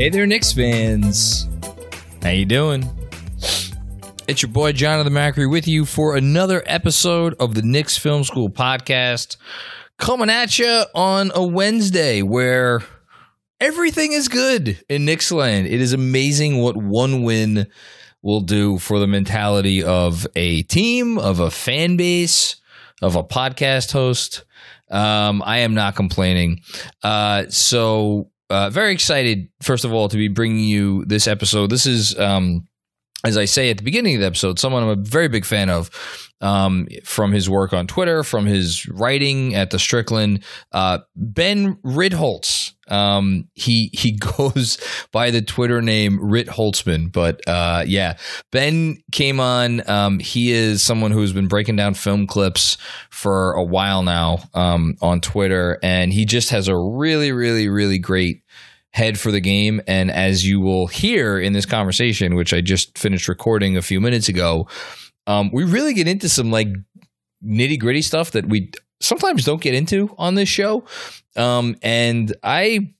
Hey there, Knicks fans. How you doing? It's your boy Jonathan Macri with you for another episode of the Knicks Film School podcast, coming at you on a Wednesday where everything is good in Knicks land. It is amazing what one win will do for the mentality of a team, of a fan base, of a podcast host. Um, I am not complaining. Uh, so uh, very excited, first of all, to be bringing you this episode. This is, um, as I say at the beginning of the episode, someone I'm a very big fan of um, from his work on Twitter, from his writing at the Strickland. Uh, ben Ritholtz. Um, he he goes by the Twitter name Rit Holtzman, but uh, yeah, Ben came on. Um, he is someone who's been breaking down film clips for a while now um, on Twitter, and he just has a really, really, really great head for the game. And as you will hear in this conversation, which I just finished recording a few minutes ago, um, we really get into some like nitty gritty stuff that we sometimes don't get into on this show. Um, and I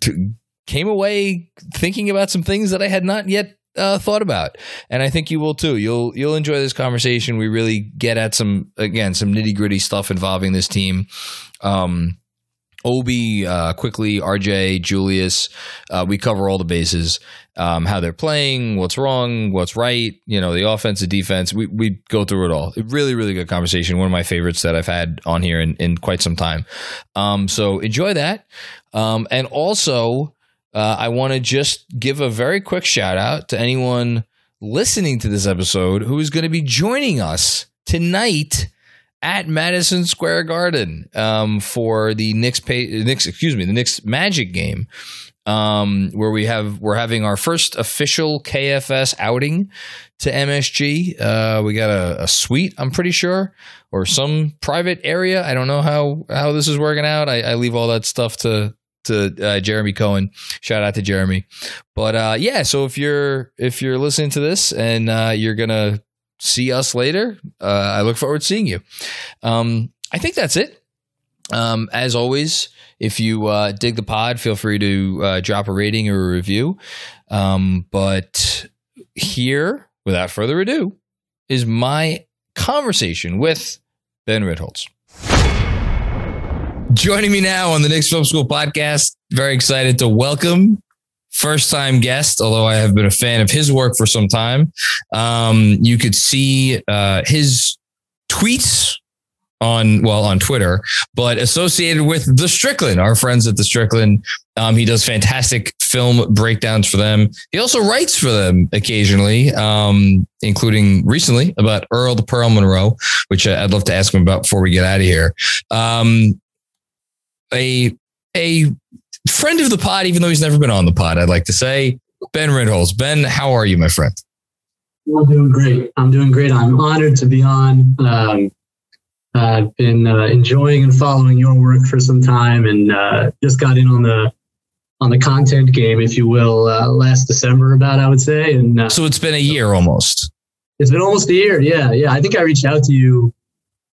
t- came away thinking about some things that I had not yet uh, thought about, and I think you will too. You'll you'll enjoy this conversation. We really get at some again some nitty gritty stuff involving this team. Um, Obi, uh, Quickley, RJ, Julius. Uh, we cover all the bases, um, how they're playing, what's wrong, what's right, you know, the offense, the defense. We, we go through it all. Really, really good conversation. One of my favorites that I've had on here in, in quite some time. Um, so enjoy that. Um, and also, uh, I want to just give a very quick shout out to anyone listening to this episode who is going to be joining us tonight at Madison Square Garden um, for the Knicks, pay, Knicks, excuse me, the Knicks Magic game, um, where we have we're having our first official KFS outing to MSG. Uh, we got a, a, suite, I'm pretty sure, or some private area. I don't know how how this is working out. I, I leave all that stuff to to uh, Jeremy Cohen. Shout out to Jeremy. But uh, yeah, so if you're if you're listening to this and uh, you're gonna see us later. Uh, I look forward to seeing you. Um, I think that's it. Um, as always, if you uh, dig the pod, feel free to uh, drop a rating or a review. Um, but here, without further ado, is my conversation with Ben Ritholtz. Joining me now on the Knicks Film School podcast, very excited to welcome first time guest, although I have been a fan of his work for some time. Um, you could see uh, his tweets on well on Twitter, but associated with the Strickland, our friends at the Strickland. Um, he does fantastic film breakdowns for them. He also writes for them occasionally, um, including recently about Earl the Pearl Monroe, which I'd love to ask him about before we get out of here. Um, a a friend of the pod, even though he's never been on the pod, I'd like to say. Ben Ritholtz. Ben, how are you, my friend? I'm doing great. I'm doing great. I'm honored to be on. Um, I've been uh, enjoying and following your work for some time and uh, just got in on the on the content game, if you will, uh, last December, about I would say. And uh, so it's been a year almost. It's been almost a year. Yeah, yeah. I think I reached out to you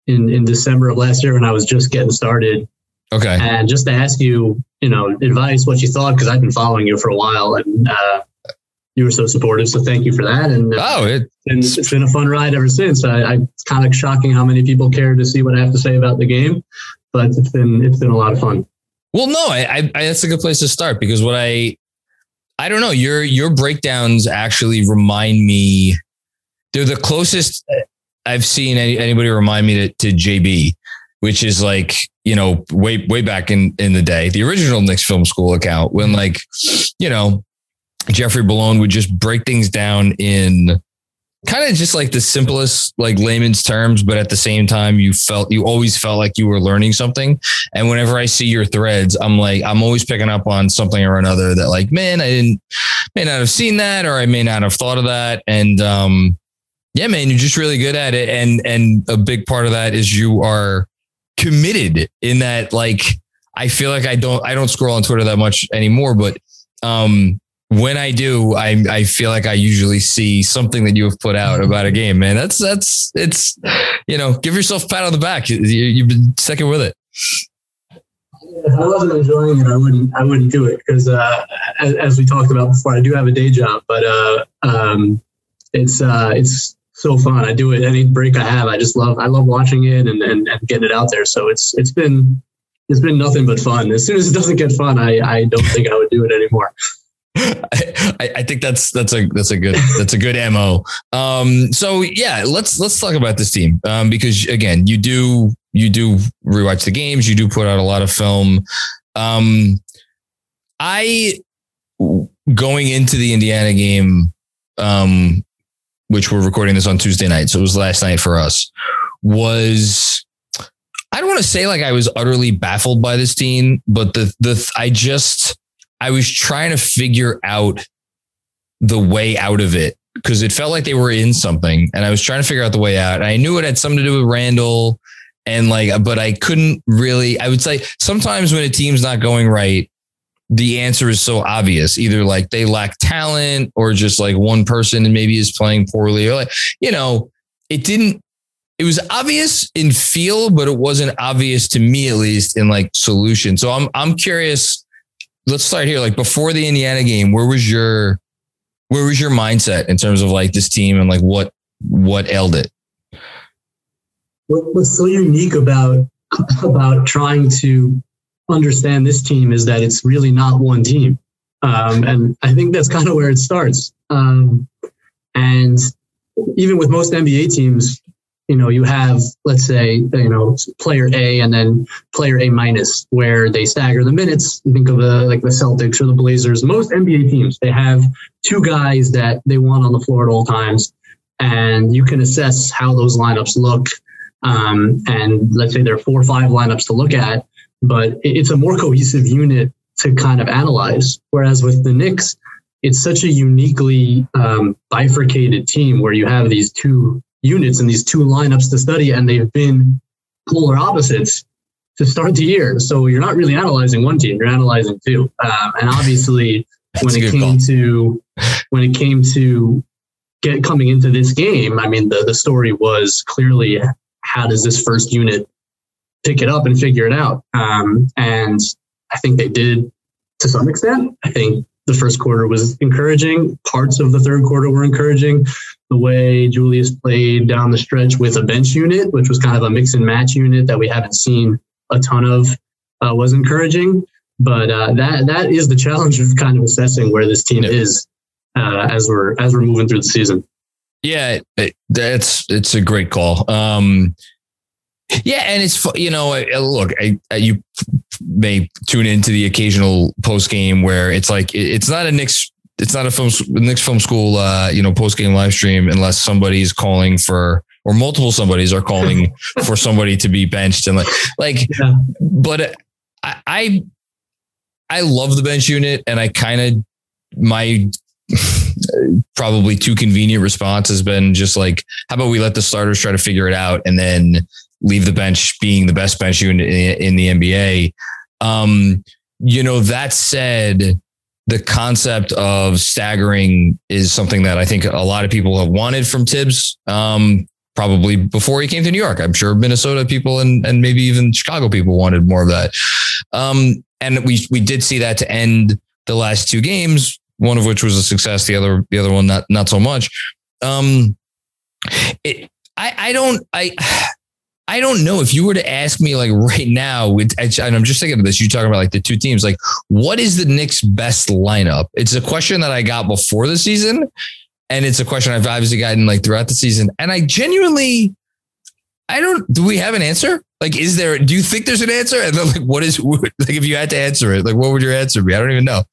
in in December of last year when I was just getting started. Okay. And just to ask you, you know, advice, what you thought, because I've been following you for a while, and uh, you were so supportive. So thank you for that. And uh, oh, it, it's, it's been a fun ride ever since. I, I, it's kind of shocking how many people care to see what I have to say about the game, but it's been it's been a lot of fun. Well, no, I, I, that's a good place to start because what I, I don't know, your your breakdowns actually remind me. They're the closest I've seen any, anybody remind me to, to JB, which is like you know way way back in in the day, the original Knicks Film School account when like you know Jeffrey Bellone would just break things down in kind of just like the simplest like layman's terms but at the same time you felt you always felt like you were learning something. And whenever i see your threads i'm like i'm always picking up on something or another that like man i didn't may not have seen that or i may not have thought of that. And um yeah man you're just really good at it. And and a big part of that is you are committed in that like i feel like i don't i don't scroll on twitter that much anymore but um when I do, I I feel like I usually see something that you have put out about a game, man. That's that's it's you know, give yourself a pat on the back. You, have been second with it. If I wasn't enjoying it, I wouldn't I wouldn't do it because uh, as, as, we talked about before, I do have a day job, but uh, um, it's uh, it's so fun. I do it any break I have. I just love I love watching it and, and, and getting it out there. So it's it's been it's been nothing but fun. As soon as it doesn't get fun, I, I don't think I would do it anymore. I, I, think that's that's a that's a good that's a good mo. Um, so yeah, let's let's talk about this team um, because again, you do you do rewatch the games, you do put out a lot of film. Um, I going into the Indiana game, um, which we're recording this on Tuesday night, so it was last night for us. Was I don't want to say like I was utterly baffled by this team, but the the I just I was trying to figure out the way out of it because it felt like they were in something and I was trying to figure out the way out. And I knew it had something to do with Randle, and like, but I couldn't really, I would say sometimes when a team's not going right, the answer is so obvious. Either like they lack talent or just like one person and maybe is playing poorly or like, you know, it didn't, it was obvious in feel, but it wasn't obvious to me at least in like solution. So I'm, I'm curious let's start here. Like before the Indiana game, where was your where was your mindset in terms of like this team and like what what ailed it? What, what's so unique about about trying to understand this team is that it's really not one team, um, and I think that's kind of where it starts. Um, and even with most NBA teams, you know, you have, let's say, you know, player A and then player A minus, where they stagger the minutes. You think of the like the Celtics or the Blazers. Most NBA teams, they have two guys that they want on the floor at all times, and you can assess how those lineups look. Um, and let's say there are four or five lineups to look at, but it's a more cohesive unit to kind of analyze. Whereas with the Knicks, it's such a uniquely um, bifurcated team where you have these two units and these two lineups to study, and they've been polar opposites to start the year. So you're not really analyzing one team; you're analyzing two. Um, and obviously, when it came call. to when it came to get coming into this game, I mean, the the story was clearly how does this first unit pick it up and figure it out? Um, and I think they did to some extent. I think the first quarter was encouraging. Parts of the third quarter were encouraging. The way Julius played down the stretch with a bench unit, which was kind of a mix and match unit that we haven't seen a ton of, uh, was encouraging. But uh, that that is the challenge of kind of assessing where this team is uh, as we're as we're moving through the season. Yeah, that's it's a great call. Um, yeah, and it's you know, look, I, I, you may tune into the occasional post game where it's like it's not a Knicks, it's not a film Knicks film school, uh, you know, post game live stream unless somebody's calling for or multiple somebody's are calling for somebody to be benched and like like, yeah. but I, I I love the bench unit and I kind of my probably too convenient response has been just like, how about we let the starters try to figure it out and then leave the bench being the best bench unit in, in the NBA. Um, you know, that said, the concept of staggering is something that I think a lot of people have wanted from Thibs. Um, probably before he came to New York. I'm sure Minnesota people and, and maybe even Chicago people wanted more of that. Um, and we we did see that to end the last two games, one of which was a success, the other the other one not not so much. Um, it, I I don't I. I don't know if you were to ask me like right now, and I'm just thinking of this. You talking about like the two teams, like what is the Knicks' best lineup? It's a question that I got before the season, and it's a question I've obviously gotten like throughout the season. And I genuinely, I don't. Do we have an answer? Like, is there? Do you think there's an answer? And then, like, what is like if you had to answer it? Like, what would your answer be? I don't even know.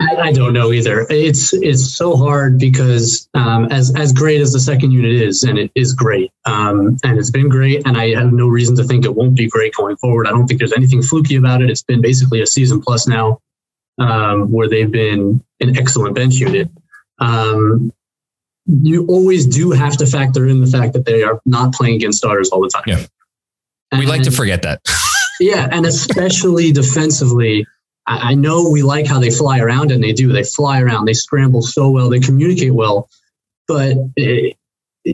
I, I don't know either. It's it's so hard because um, as as great as the second unit is, and it is great, um, and it's been great, and I have no reason to think it won't be great going forward. I don't think there's anything fluky about it. It's been basically a season plus now, um, where they've been an excellent bench unit. Um, you always do have to factor in the fact that they are not playing against starters all the time. Yeah, we like to forget that. yeah, and especially defensively I, know we like how they fly around, and they do. They fly around, they scramble so well, they communicate well. But it,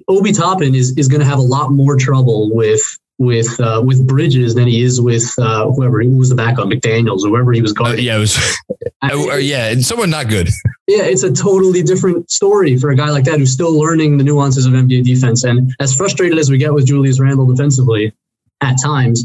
Obi Toppin is is going to have a lot more trouble with with uh, with Bridges than he is with uh, whoever who was the backup, McDaniels, or whoever he was uh, guarding. Uh, yeah, it was. uh, yeah, and someone not good. Yeah, it's a totally different story for a guy like that who's still learning the nuances of NBA defense. And as frustrated as we get with Julius Randle defensively at times,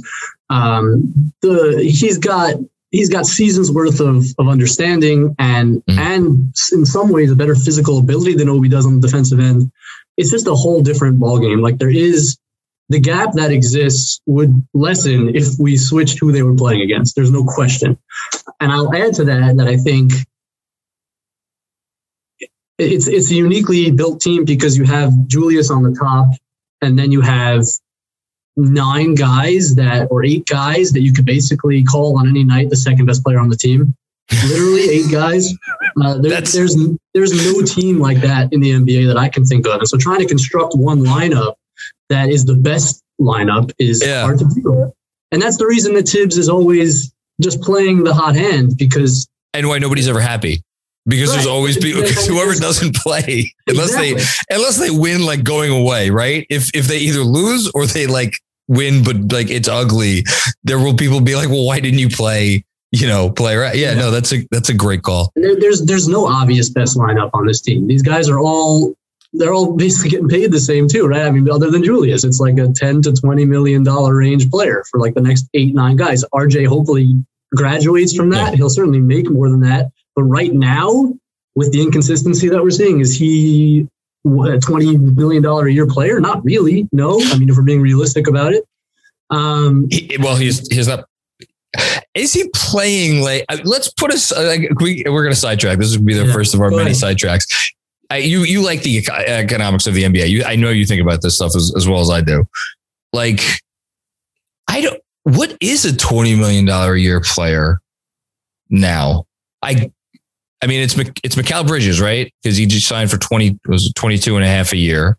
um, the he's got he's got seasons worth of, of understanding and mm-hmm. and in some ways a better physical ability than Obi does on the defensive end. It's just a whole different ballgame. Like there is the gap that exists would lessen if we switched who they were playing against. There's no question. And I'll add to that that I think it's it's a uniquely built team because you have Julius on the top, and then you have nine guys that or eight guys that you could basically call on any night the second best player on the team. Literally eight guys. Uh, there, there's there's no team like that in the NBA that I can think of. And so trying to construct one lineup that is the best lineup is yeah. hard to do. And that's the reason that Thibs is always just playing the hot hand because and why nobody's ever happy because right. there's always people because whoever doesn't play unless exactly. they unless they win like going away right if if they either lose or they like win, but like it's ugly, there will people be like, well, why didn't you play? You know, play right. Yeah, yeah. no, that's a that's a great call. There, there's there's no obvious best lineup on this team. These guys are all they're all basically getting paid the same too, right? I mean, other than Julius, it's like a 10 to 20 million dollar range player for like the next eight, nine guys. RJ hopefully graduates from that. Yeah. He'll certainly make more than that. But right now, with the inconsistency that we're seeing, is he a twenty million dollar a year player? Not really. No, I mean if we're being realistic about it. Um, he, well, he's he's not. Is he playing like? Uh, let's put us. Uh, like, we, we're going to sidetrack. This would be the yeah, first of our many sidetracks. I, you you like the economics of the NBA. You, I know you think about this stuff as, as well as I do. Like, I don't. What is a twenty million dollar a year player now? I I mean, it's it's Mikal Bridges, right? Because he just signed for 20, was 22 and a half a year.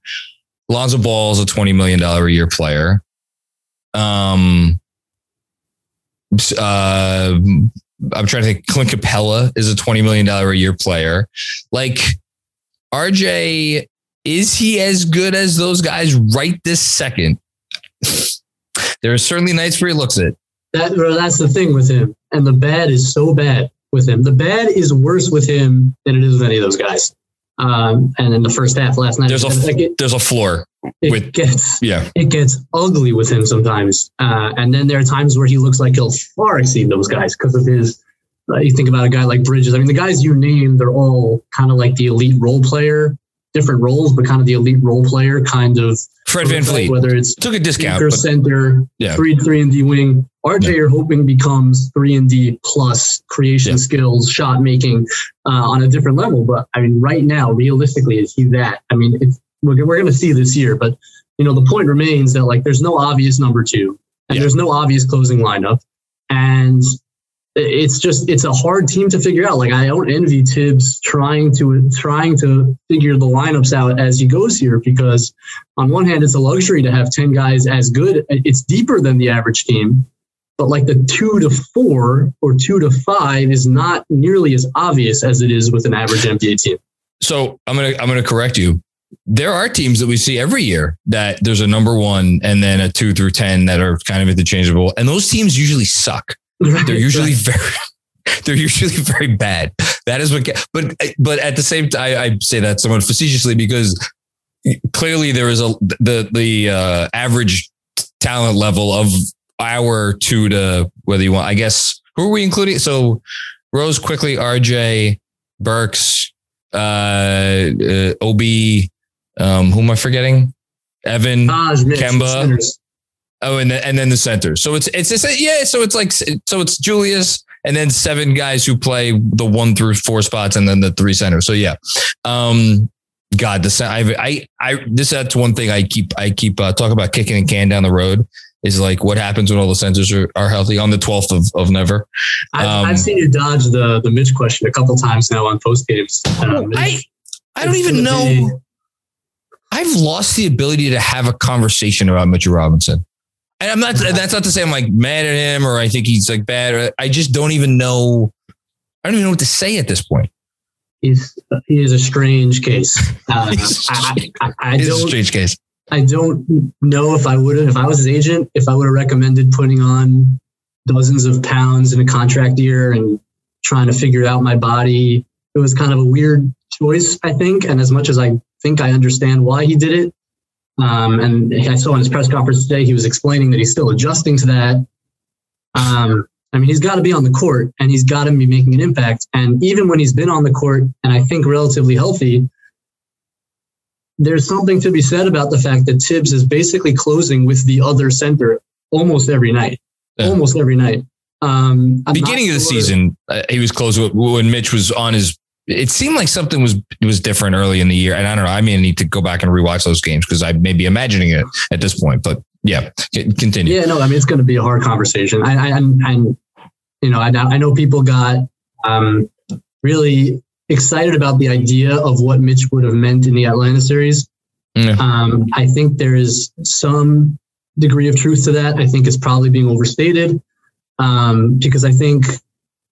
Lonzo Ball is a $20 million a year player. Um, uh, I'm trying to think. Clint Capela is a $20 million a year player. Like, RJ, is he as good as those guys right this second? there are certainly nights where he looks it. That, that's the thing with him. And the bad is so bad with him. The bad is worse with him than it is with any of those guys. Um, and in the first half last night, there's a it, there's a floor. It with, gets yeah, it gets ugly with him sometimes. Uh, and then there are times where he looks like he'll far exceed those guys because of his. Uh, you think about a guy like Bridges. I mean, the guys you name, they're all kind of like the elite role player different roles, but kind of the elite role player kind of. Fred VanVleet. Whether it's took a discount, but, center, yeah. three three and D wing. RJ, yeah. you're hoping becomes three and D plus creation yeah. skills, shot making uh, on a different level. But I mean, right now, realistically, is he that? I mean, it's, we're, we're going to see this year, but you know, the point remains that like there's no obvious number two, and yeah. there's no obvious closing lineup, and it's just it's a hard team to figure out. Like I don't envy Thibs trying to trying to figure the lineups out as he goes here because on one hand it's a luxury to have 10 guys as good. It's deeper than the average team, but like the two to four or two to five is not nearly as obvious as it is with an average NBA team. So I'm gonna I'm gonna correct you. There are teams that we see every year that there's a number one and then a two through ten that are kind of interchangeable, and those teams usually suck. They're usually very they're usually very bad. That is what, but but at the same time, I, I say that somewhat facetiously because clearly there is a the the uh, average talent level of our two to whether you want. I guess who are we including? So Rose Quickley, RJ Burks, uh, uh Ob. Um, who am I forgetting? Evan, Mitch, Kemba. Oh, and then, and then the center. So it's it's just, yeah. So it's like so it's Julius and then seven guys who play the one through four spots and then the three centers. So yeah, um, God, the I I I this that's one thing I keep I keep uh, talking about kicking a can down the road is like what happens when all the centers are, are healthy on the 12th of, of never. I've, um, I've seen you dodge the the Mitch question a couple times now on post games. Um, I I don't even know. Be, I've lost the ability to have a conversation about Mitchell Robinson. And I'm not, that's not to say I'm like mad at him or I think he's like bad. Or, I just don't even know. I don't even know what to say at this point. He's, he is a strange case. Uh, I, I, I don't, a strange case. I don't know if I would have, if I was his agent, if I would have recommended putting on dozens of pounds in a contract year and trying to figure out my body. It was kind of a weird choice, I think. And as much as I think I understand why he did it, um, and I saw in his press conference today, he was explaining that he's still adjusting to that. Um, I mean, he's got to be on the court and he's got to be making an impact. And even when he's been on the court and I think relatively healthy, there's something to be said about the fact that Thibs is basically closing with the other center almost every night. Yeah. Almost every night. Um, Beginning of the season, uh, he was close when Mitch was on his it seemed like something was was different early in the year, and I don't know. I may need to go back and rewatch those games because I may be imagining it at this point. But yeah, continue. Yeah, no, I mean it's going to be a hard conversation. I, I, and you know, I, I know people got um, really excited about the idea of what Mitch would have meant in the Atlanta series. Yeah. Um, I think there is some degree of truth to that. I think it's probably being overstated um, because I think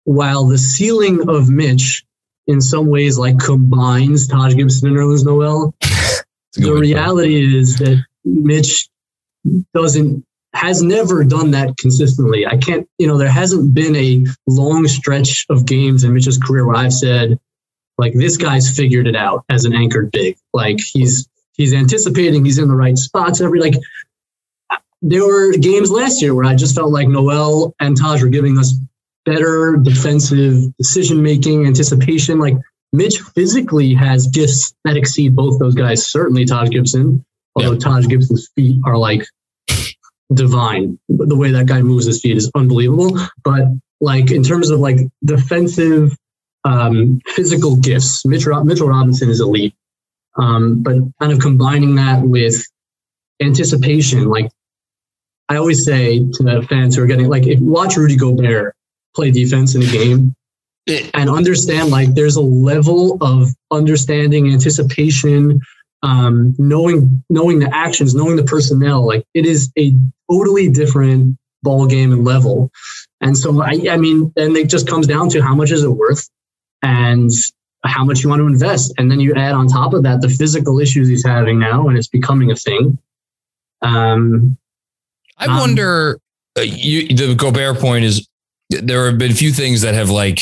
while the ceiling of Mitch in some ways like combines Taj Gibson and Nerlens Noel. the reality is that Mitch doesn't has never done that consistently. I can't, you know, there hasn't been a long stretch of games in Mitch's career where I've said, like, this guy's figured it out as an anchored big. Like he's he's anticipating, he's in the right spots every like there were games last year where I just felt like Noel and Taj were giving us better defensive decision making, anticipation. Like Mitch physically has gifts that exceed both those guys. Certainly Taj Gibson, although yeah. Taj Gibson's feet are like divine. The way that guy moves his feet is unbelievable. But like in terms of like defensive, um, physical gifts, Mitch, Mitchell Robinson is elite. Um, but kind of combining that with anticipation, like I always say to fans who are getting like, if watch Rudy Gobert play defense in a game and understand like there's a level of understanding anticipation um, knowing knowing the actions knowing the personnel like it is a totally different ball game and level. And so i i mean and it just comes down to how much is it worth and how much you want to invest and then you add on top of that the physical issues he's having now and it's becoming a thing um i um, wonder uh, you the gobert point is there have been a few things that have like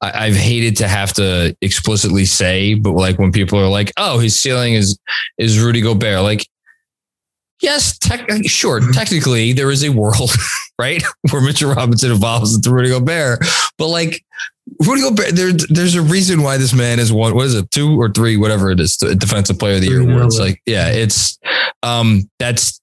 I, have hated to have to explicitly say, but like when people are like, "Oh, his ceiling is is Rudy Gobert," like, yes, tech, sure, mm-hmm. technically there is a world, right, where Mitchell Robinson evolves into Rudy Gobert, but like Rudy Gobert, there, there's a reason why this man is one. What is it, two or three, whatever it is, defensive player of the year awards. Like, yeah, it's um, that's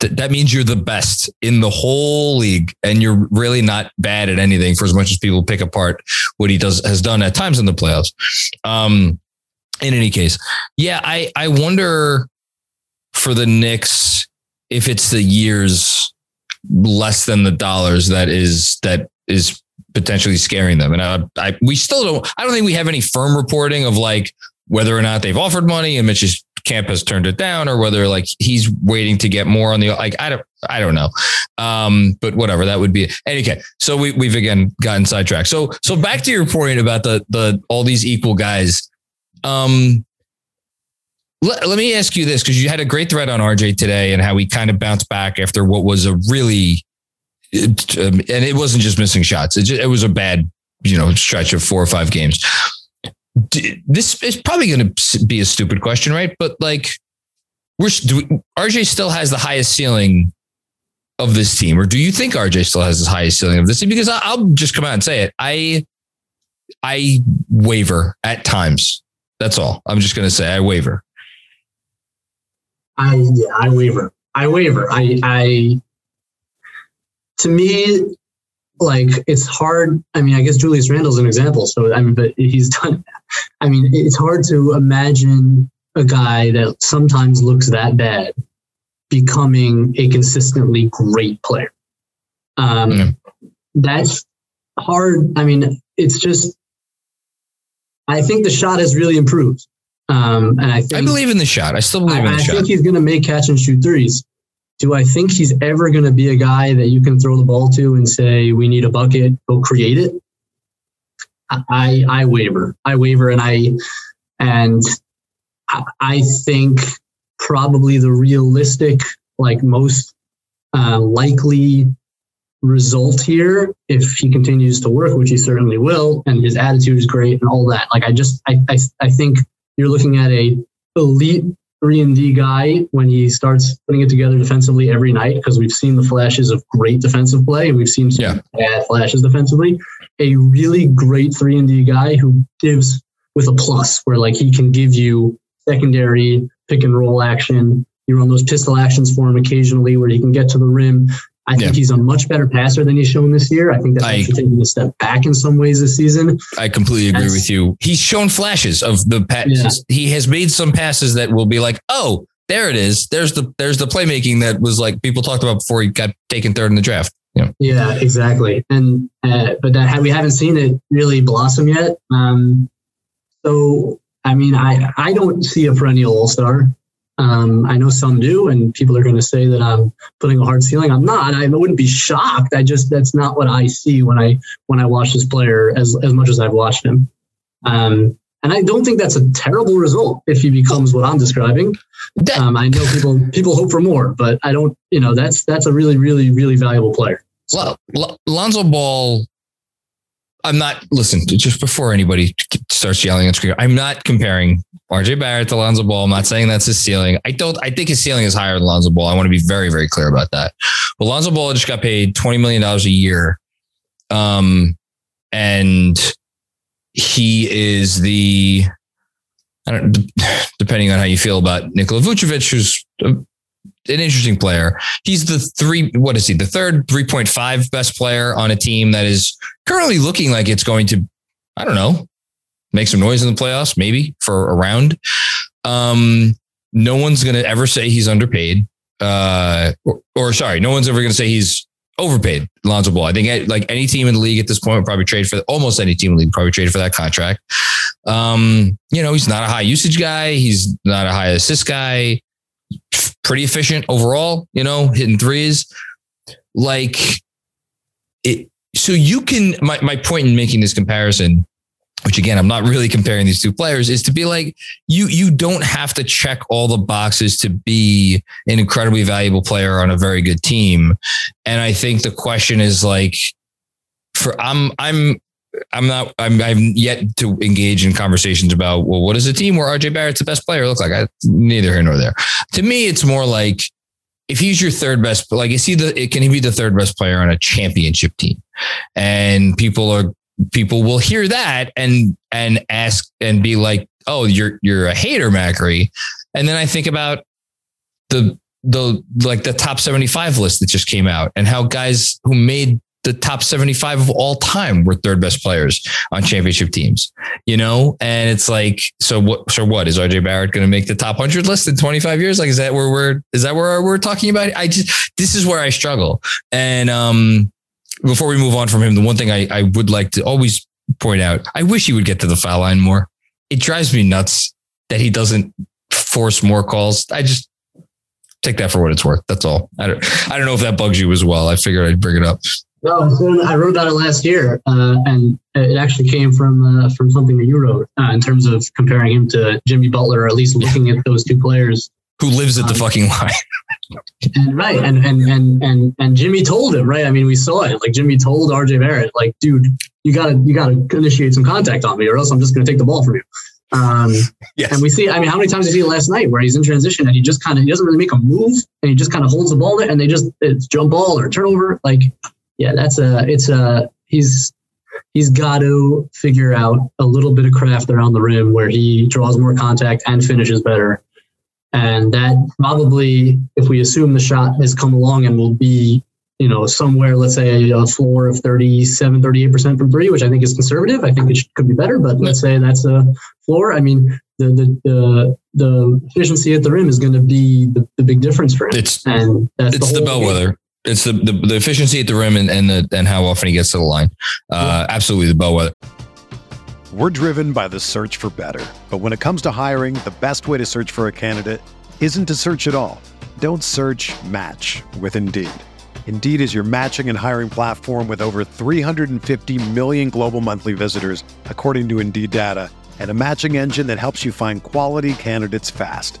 th- that means you're the best in the whole league and you're really not bad at anything for as much as people pick apart what he does has done at times in the playoffs. Um, in any case, yeah, I, I wonder for the Knicks if it's the years less than the dollars that is that is potentially scaring them. And I, I we still don't I don't think we have any firm reporting of like whether or not they've offered money and Mitch's camp has turned it down or whether like he's waiting to get more on the like I don't I don't know. Um, but whatever that would be. Okay, so we we've again gotten sidetracked. So so back to your point about the the all these equal guys. Um, let, let me ask you this because you had a great thread on RJ today and how he kind of bounced back after what was a really um, and it wasn't just missing shots. It, just, it was a bad, you know, stretch of four or five games. This is probably going to be a stupid question, right? But like, we're we, RJ still has the highest ceiling of this team, or do you think RJ still has the highest ceiling of this team? Because I, will just come out and say it. I I waver at times. That's all. I'm just going to say I waver. I yeah, I waver. I waver. I I to me, like it's hard. I mean, I guess Julius Randle's an example. So I mean, but he's done. I mean, it's hard to imagine a guy that sometimes looks that bad becoming a consistently great player. Um, mm. That's hard. I mean, it's just. I think the shot has really improved. Um, and I, think, I believe in the shot. I still believe I, in the I shot. I think he's going to make catch and shoot threes. Do I think he's ever going to be a guy that you can throw the ball to and say, we need a bucket, go create it? I, I waver. I waver and I, and I think probably the realistic, like most uh, likely result here, if he continues to work, which he certainly will, and his attitude is great and all that. Like I just, I, I, I think you're looking at a elite three and D guy when he starts putting it together defensively every night because we've seen the flashes of great defensive play and we've seen some yeah. bad flashes defensively. A really great three and D guy who gives with a plus where like he can give you secondary pick and roll action. You run those pistol actions for him occasionally where he can get to the rim. I think yeah. he's a much better passer than he's shown this year. I think that's I, taking a step back in some ways this season. I completely agree that's, with you. He's shown flashes of the passes. Yeah. He has made some passes that will be like, oh, there it is. There's the there's the playmaking that was like people talked about before he got taken third in the draft. Yeah, yeah, exactly. And uh, but that we haven't seen it really blossom yet. Um, so I mean, I I don't see a perennial all star. Um, I know some do, and people are going to say that I'm putting a hard ceiling. I'm not. I wouldn't be shocked. I just that's not what I see when I when I watch this player as as much as I've watched him. Um, and I don't think that's a terrible result if he becomes what I'm describing. Um, I know people people hope for more, but I don't. You know, that's that's a really really really valuable player. Well, Lonzo Ball I'm not listen just before anybody starts yelling and screaming. I'm not comparing RJ Barrett to Lonzo Ball. I'm not saying that's his ceiling. I don't. I think his ceiling is higher than Lonzo Ball. I want to be very very clear about that. But Lonzo Ball just got paid twenty million dollars a year, um, and he is the. I don't, depending on how you feel about Nikola Vucevic, who's an interesting player. He's the three, what is he? The third 3.5 best player on a team that is currently looking like it's going to, I don't know, make some noise in the playoffs, maybe for a round. Um, no one's going to ever say he's underpaid. Uh, or, or sorry, no one's ever going to say he's overpaid Lonzo Ball. I think like any team in the league at this point would probably trade for almost any team in the league probably trade for that contract. Um, you know, he's not a high usage guy. He's not a high assist guy pretty efficient overall, you know, hitting threes. Like it, so you can, my, my point in making this comparison, which again, I'm not really comparing these two players, is to be like, you, you don't have to check all the boxes to be an incredibly valuable player on a very good team. And I think the question is like, for I'm, I'm, I'm not. I'm. I'm yet to engage in conversations about well, what does a team where RJ Barrett's the best player look like? I, neither here nor there. To me, it's more like if he's your third best, like is he the? Can he be the third best player on a championship team? And people are people will hear that and and ask and be like, oh, you're you're a hater, Macri. And then I think about the the like the top 75 list that just came out and how guys who made the top 75 of all time were third best players on championship teams, you know? And it's like, so what, so what is RJ Barrett going to make the top 100 list in 25 years? Like, is that where we're, is that where we're talking about? I just, this is where I struggle. And, um, before we move on from him, the one thing I, I would like to always point out, I wish he would get to the foul line more. It drives me nuts that he doesn't force more calls. I just take that for what it's worth. That's all. I don't, I don't know if that bugs you as well. I figured I'd bring it up. No, so I wrote about it last year, uh, and it actually came from uh, from something that you wrote uh, in terms of comparing him to Jimmy Butler, or at least looking at those two players. Who lives at the um, fucking line? and right, and and and and and Jimmy told him right. I mean, we saw it. Like Jimmy told RJ Barrett, like, dude, you gotta you gotta initiate some contact on me, or else I'm just gonna take the ball from you. Um, yes. And we see, I mean, how many times did you see last night where he's in transition and he just kind of, he doesn't really make a move and he just kind of holds the ball there and they just, it's jump ball or turnover. Like, yeah, that's a, it's a, he's, he's got to figure out a little bit of craft around the rim where he draws more contact and finishes better. And that probably, if we assume the shot has come along and will be you know, somewhere, let's say a floor of 37, 38% from three, which I think is conservative. I think it should, could be better, but let's say that's a floor. I mean, the, the, the, the efficiency at the rim is going to be the, the big difference for him. It's, and that's it's the, the bellwether. Game. It's the, the, the, efficiency at the rim and, and, the, and how often he gets to the line. Uh, yeah. Absolutely the bellwether. We're driven by the search for better. But when it comes to hiring, the best way to search for a candidate isn't to search at all. Don't search match with Indeed. Indeed is your matching and hiring platform with over 350 million global monthly visitors, according to Indeed data, and a matching engine that helps you find quality candidates fast.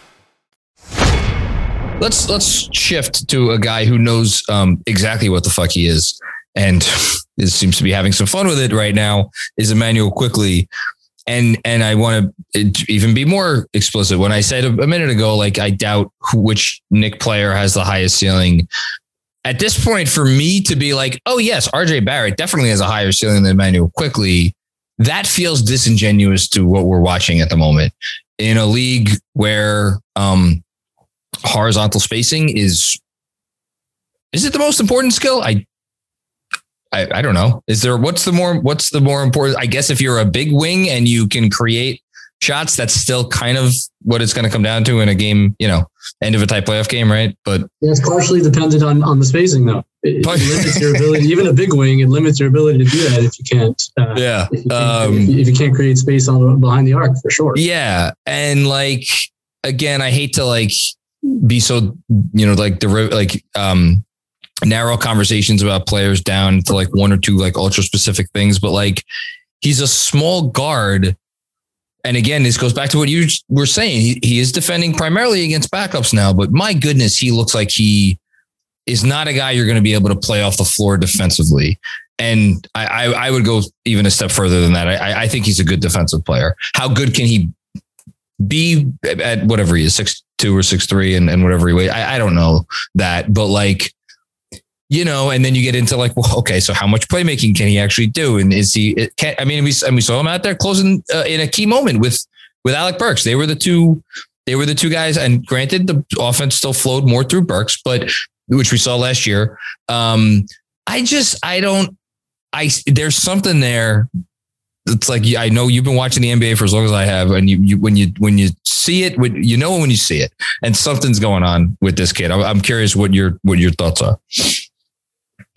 let's let's shift to a guy who knows um, exactly what the fuck he is and is, seems to be having some fun with it right now is Immanuel Quickley. And and I want to even be more explicit. When I said a minute ago, like I doubt which Knick player has the highest ceiling. At this point, for me to be like, oh yes, RJ Barrett definitely has a higher ceiling than Immanuel Quickley. that feels disingenuous to what we're watching at the moment in a league where um, horizontal spacing is is it the most important skill? I, I I don't know. Is there what's the more what's the more important? I guess if you're a big wing and you can create shots, that's still kind of what it's going to come down to in a game, you know, end of a type playoff game, right? But yeah, it's partially dependent on on the spacing though. It, it limits your ability, even a big wing, it limits your ability to do that if you can't. Uh, yeah. If you can't, um, if, you, if you, can't create space on behind the arc, for sure. Yeah, and like again, I hate to like be so you know like the like um narrow conversations about players down to like one or two like ultra specific things but like he's a small guard and again this goes back to what you were saying he, he is defending primarily against backups now but my goodness he looks like he is not a guy you're going to be able to play off the floor defensively and I, I, I would go even a step further than that. I, I think he's a good defensive player. How good can he be at whatever he is, six two or six three, and, and whatever he weighs. I, I don't know that, but like you know, and then you get into like, well, okay, so how much playmaking can he actually do? And is he? Can, I mean, we and we saw him out there closing uh, in a key moment with with Alec Burks. They were the two. They were the two guys, and granted, the offense still flowed more through Burks, but which we saw last year. Um, I just, I don't, I there's something there. It's like I know you've been watching the NBA for as long as I have, and you, you when you when you see it, when, you know when you see it, and something's going on with this kid. I'm, I'm curious what your what your thoughts are.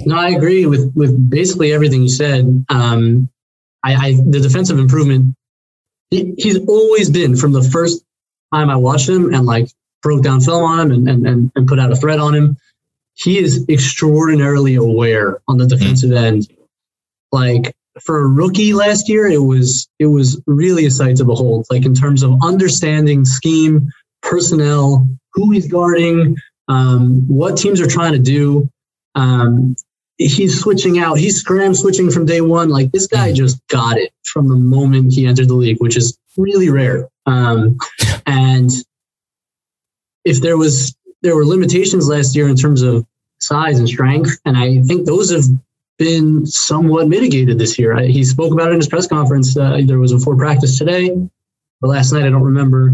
No, I agree with with basically everything you said. Um, I, I the defensive improvement. He, he's always been from the first time I watched him and like broke down film on him and and and, and put out a threat on him. He is extraordinarily aware on the defensive mm-hmm. end. Like for a rookie last year, it was it was really a sight to behold. Like in terms of understanding scheme, personnel, who he's guarding, um, what teams are trying to do. Um, he's switching out. He's scram switching from day one. Like this guy mm-hmm. just got it from the moment he entered the league, which is really rare. Um, and if there was there were limitations last year in terms of size and strength, and I think those have been somewhat mitigated this year. I, he spoke about it in his press conference. Uh, there was a full practice today, but last night I don't remember.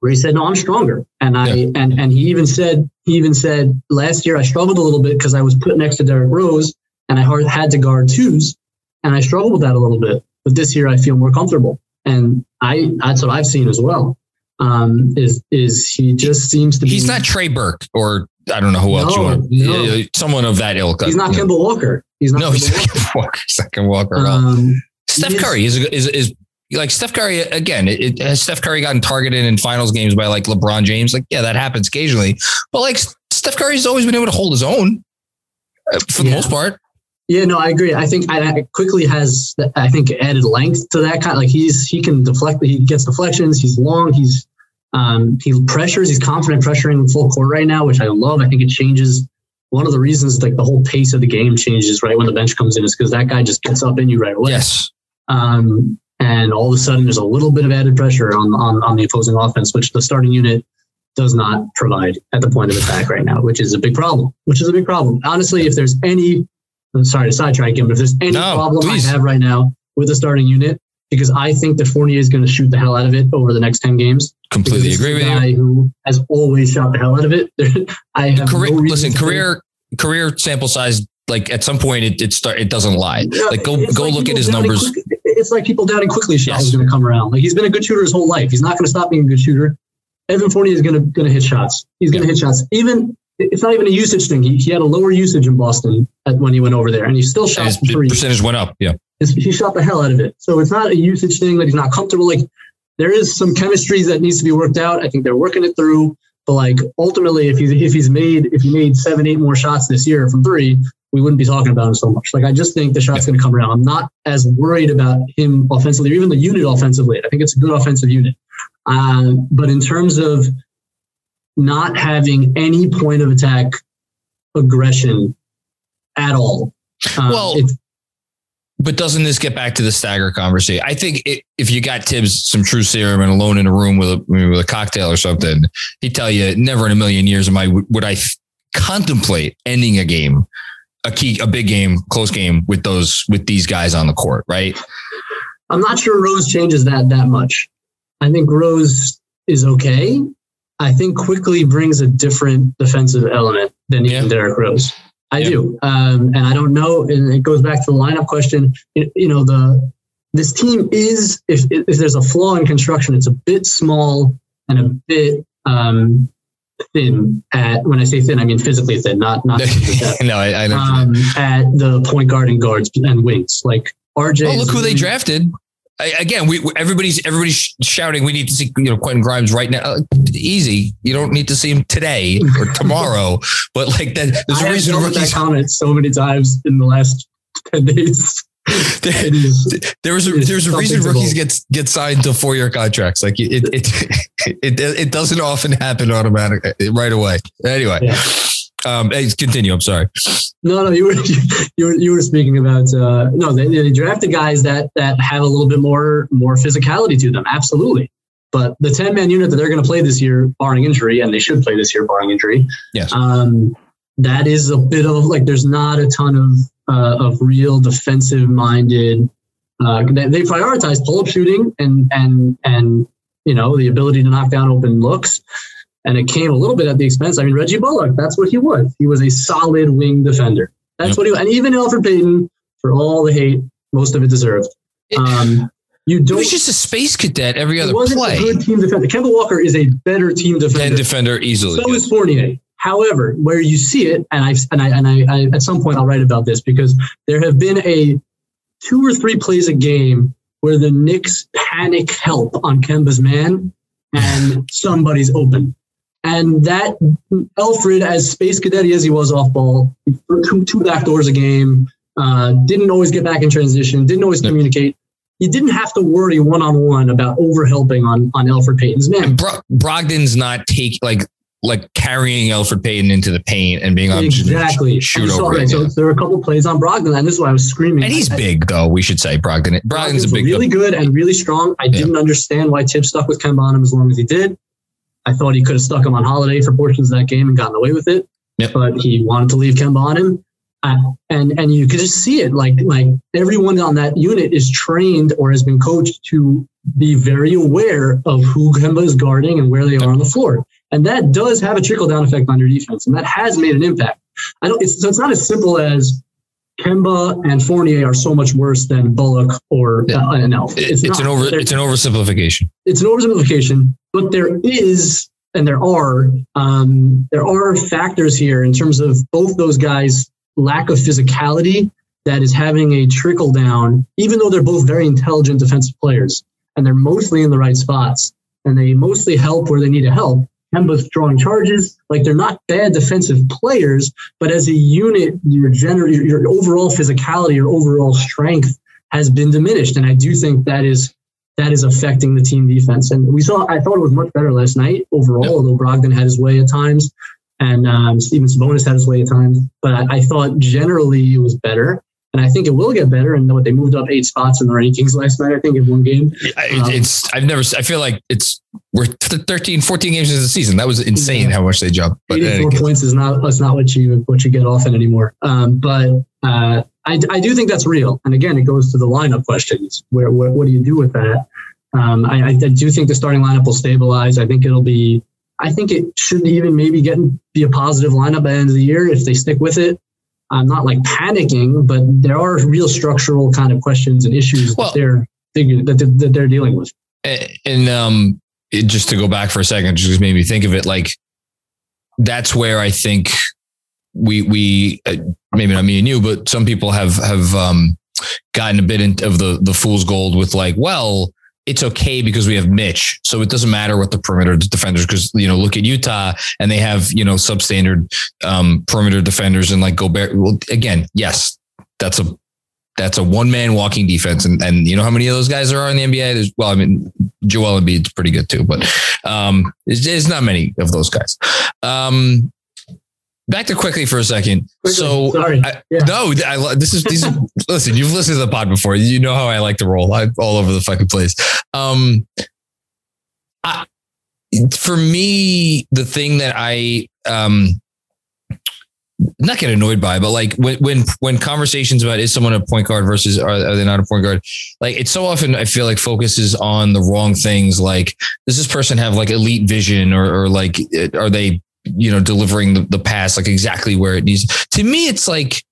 Where he said, "No, I'm stronger," and I yeah. and and he even said he even said last year I struggled a little bit because I was put next to Derrick Rose and I had to guard twos, and I struggled with that a little bit. But this year I feel more comfortable, and I that's what I've seen as well. Um, is is he just seems to be? He's not Trey Burke or I don't know who else no, you want. No. Someone of that ilk. He's not Kemba Walker. He's not. No, he's not Kemba Walker. Not Kemba Walker. Um, Steph Curry is, is is like Steph Curry again. It, has Steph Curry gotten targeted in finals games by like LeBron James? Like, yeah, that happens occasionally. But like Steph Curry's always been able to hold his own uh, for the yeah. most part. Yeah, no, I agree. I think I, Quickley has, I think, added length to that kind. Like he's he can deflect. He gets deflections. He's long. He's um, he pressures. He's confident pressuring full court right now, which I love. I think it changes. One of the reasons, like the whole pace of the game changes right when the bench comes in, is because that guy just gets up in you right away. Yes. Um, and all of a sudden, there's a little bit of added pressure on on, on the opposing offense, which the starting unit does not provide at the point of attack right now, which is a big problem. Which is a big problem. Honestly, if there's any, I'm sorry to sidetrack him, but if there's any no, problem please. I have right now with the starting unit, because I think that Fournier is going to shoot the hell out of it over the next 10 games. Completely agree with guy you. Who has always shot the hell out of it. I have career, no listen, career career sample size. Like at some point, it it start it doesn't lie. Yeah, like go go like look at his numbers. Quick, it's like people doubting Quickley shot yes. is going to come around. Like he's been a good shooter his whole life. He's not going to stop being a good shooter. Evan Fournier is going to going to hit shots. He's going to yeah. hit shots. Even it's not even a usage thing. He, he had a lower usage in Boston at, when he went over there, and he still shot his percentage went up. Yeah, he shot the hell out of it. So it's not a usage thing that he's not comfortable. Like there is some chemistry that needs to be worked out. I think they're working it through. But like ultimately, if he's if he's made if he made seven eight more shots this year from three, we wouldn't be talking about him so much. Like I just think the shot's going to come around. I'm not as worried about him offensively, or even the unit offensively. I think it's a good offensive unit. Um, but in terms of not having any point of attack aggression at all, um, well, but doesn't this get back to the stagger conversation? I think it, if you got Thibs some true serum and alone in a room with a, with a cocktail or something, he'd tell you never in a million years am I would I contemplate ending a game, a key, a big game, close game with those with these guys on the court, right? I'm not sure Rose changes that that much. I think Rose is okay. I think Quickley brings a different defensive element than yeah. even Derrick Rose. I yeah. do, um, and I don't know. And it goes back to the lineup question. It, you know, the this team is if if there's a flaw in construction, it's a bit small and a bit um, thin. At when I say thin, I mean physically thin, not not. no, I, I know. Um, at the point guard and guards and wings, like RJ. Oh, look who they drafted again, we everybody's everybody's shouting. We need to see you know Quentin Grimes right now. Uh, easy. You don't need to see him today or tomorrow. but like that, there's I a reason. Rookies comment so many times in the last ten days. there, there was a there's a reason rookies get get signed to four year contracts. Like it it, it it it doesn't often happen automatically right away. Anyway. Yeah. Um, continue. I'm sorry. No, no, you were you were you were speaking about uh, no. They, they drafted guys that that have a little bit more more physicality to them. Absolutely. But the 10 man unit that they're going to play this year, barring injury, and they should play this year, barring injury. Yes. Um, that is a bit of like there's not a ton of uh, of real defensive minded. Uh, they, they prioritize pull up shooting and and and you know the ability to knock down open looks, and it came a little bit at the expense. I mean Reggie Bullock, that's what he was. He was a solid wing defender. That's yep. what he was. and even Elfrid Payton, for all the hate, most of it deserved. Um, you don't. He was just a space cadet every other wasn't play. A good team defender. Kemba Walker is a better team defender. And defender easily. So is Fournier. However, where you see it, and I and I and I, I at some point I'll write about this because there have been a two or three plays a game where the Knicks panic help on Kemba's man and somebody's open. And that Elfrid, as space cadet as he was off ball, two, two back doors a game, uh, didn't always get back in transition, didn't always communicate you didn't have to worry one on one about overhelping on on Elfrid Payton's man. Bro- Brogdon's not take like like carrying Elfrid Payton into the paint and being on exactly shoot over. So there are a couple plays on Brogdon, and this is why I was screaming. And he's I, big, though. We should say Brogdon. Brogdon's, Brogdon's a big, really good and really strong. I yeah. didn't understand why Thibs stuck with Kemba on him as long as he did. I thought he could have stuck him on Holiday for portions of that game and gotten away with it. Yep. But he wanted to leave Kemba on him. Uh, and and you could just see it like like everyone on that unit is trained or has been coached to be very aware of who Kemba is guarding and where they are on the floor. And that does have a trickle down effect on your defense, and that has made an impact. I don't. It's, so it's not as simple as Kemba and Fournier are so much worse than Bullock or yeah. uh, an Elf. It's, it's an over. It's an oversimplification. It's an oversimplification, but there is and there are um, there are factors here in terms of both those guys lack of physicality that is having a trickle down, even though they're both very intelligent defensive players and they're mostly in the right spots and they mostly help where they need to help. Kemba's drawing charges, like they're not bad defensive players, but as a unit, your general, your overall physicality, your overall strength has been diminished, and I do think that is that is affecting the team defense. And we saw, I thought it was much better last night overall, although Brogdon had his way at times and um, Steven Sabonis had his way at times. But I, I, thought generally it was better. And I think it will get better. And what they moved up eight spots in the rankings last night, I think, in one game. Um, it's, I've never, I feel like it's, we're 13, 14 games into the season. That was insane yeah. how much they jumped. But 84 uh, points is not, that's not what you, what you get often anymore. Um, but uh, I, I do think that's real. And again, it goes to the lineup questions. Where, where what do you do with that? Um, I, I do think the starting lineup will stabilize. I think it'll be I think it should even maybe get be a positive lineup by the end of the year if they stick with it. I'm not like panicking, but there are real structural kind of questions and issues well, that they're that, that they're dealing with. And um, it, just to go back for a second, just made me think of it. Like that's where I think we we uh, maybe not me and you, but some people have have um, gotten a bit of the the fool's gold with like, well, it's okay because we have Mitch. So it doesn't matter what the perimeter defenders, because, you know, look at Utah and they have, you know, substandard um, perimeter defenders and like Gobert. Well, again, yes, that's a, that's a one man walking defense. And, and you know how many of those guys there are in the NBA? There's, well, I mean, Joel Embiid's pretty good too, but um, there's, there's not many of those guys. Um, back to Quickley for a second. Quickly, so sorry. I, yeah. no, I, this is these. listen, you've listened to the pod before. You know how I like to roll. I'm all over the fucking place. Um, I, for me, the thing that I um not get annoyed by, but like when when when conversations about is someone a point guard versus are, are they not a point guard, like it's so often I feel like focuses on the wrong things. Like does this person have like elite vision or or like are they you know, delivering the, the pass like exactly where it needs. To me, it's like,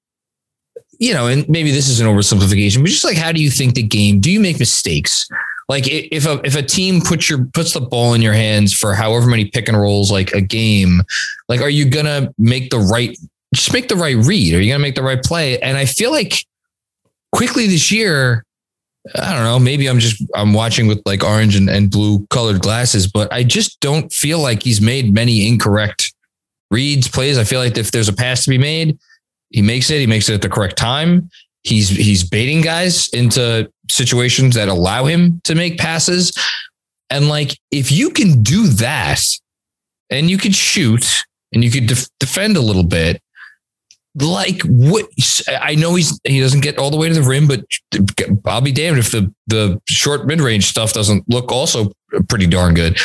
you know, and maybe this is an oversimplification, but just like, how do you think the game? Do you make mistakes? Like if a if a team puts your puts the ball in your hands for however many pick and rolls like a game, like are you gonna make the right just make the right read? Are you gonna make the right play? And I feel like Quickley this year, I don't know, maybe I'm just I'm watching with like orange and, and blue colored glasses, but I just don't feel like he's made many incorrect reads, plays. I feel like if there's a pass to be made, he makes it, he makes it at the correct time. He's he's baiting guys into situations that allow him to make passes. And like if you can do that and you can shoot and you could def- defend a little bit, like what I know he's he doesn't get all the way to the rim, but I'll be damned if the the short mid range stuff doesn't look also pretty darn good.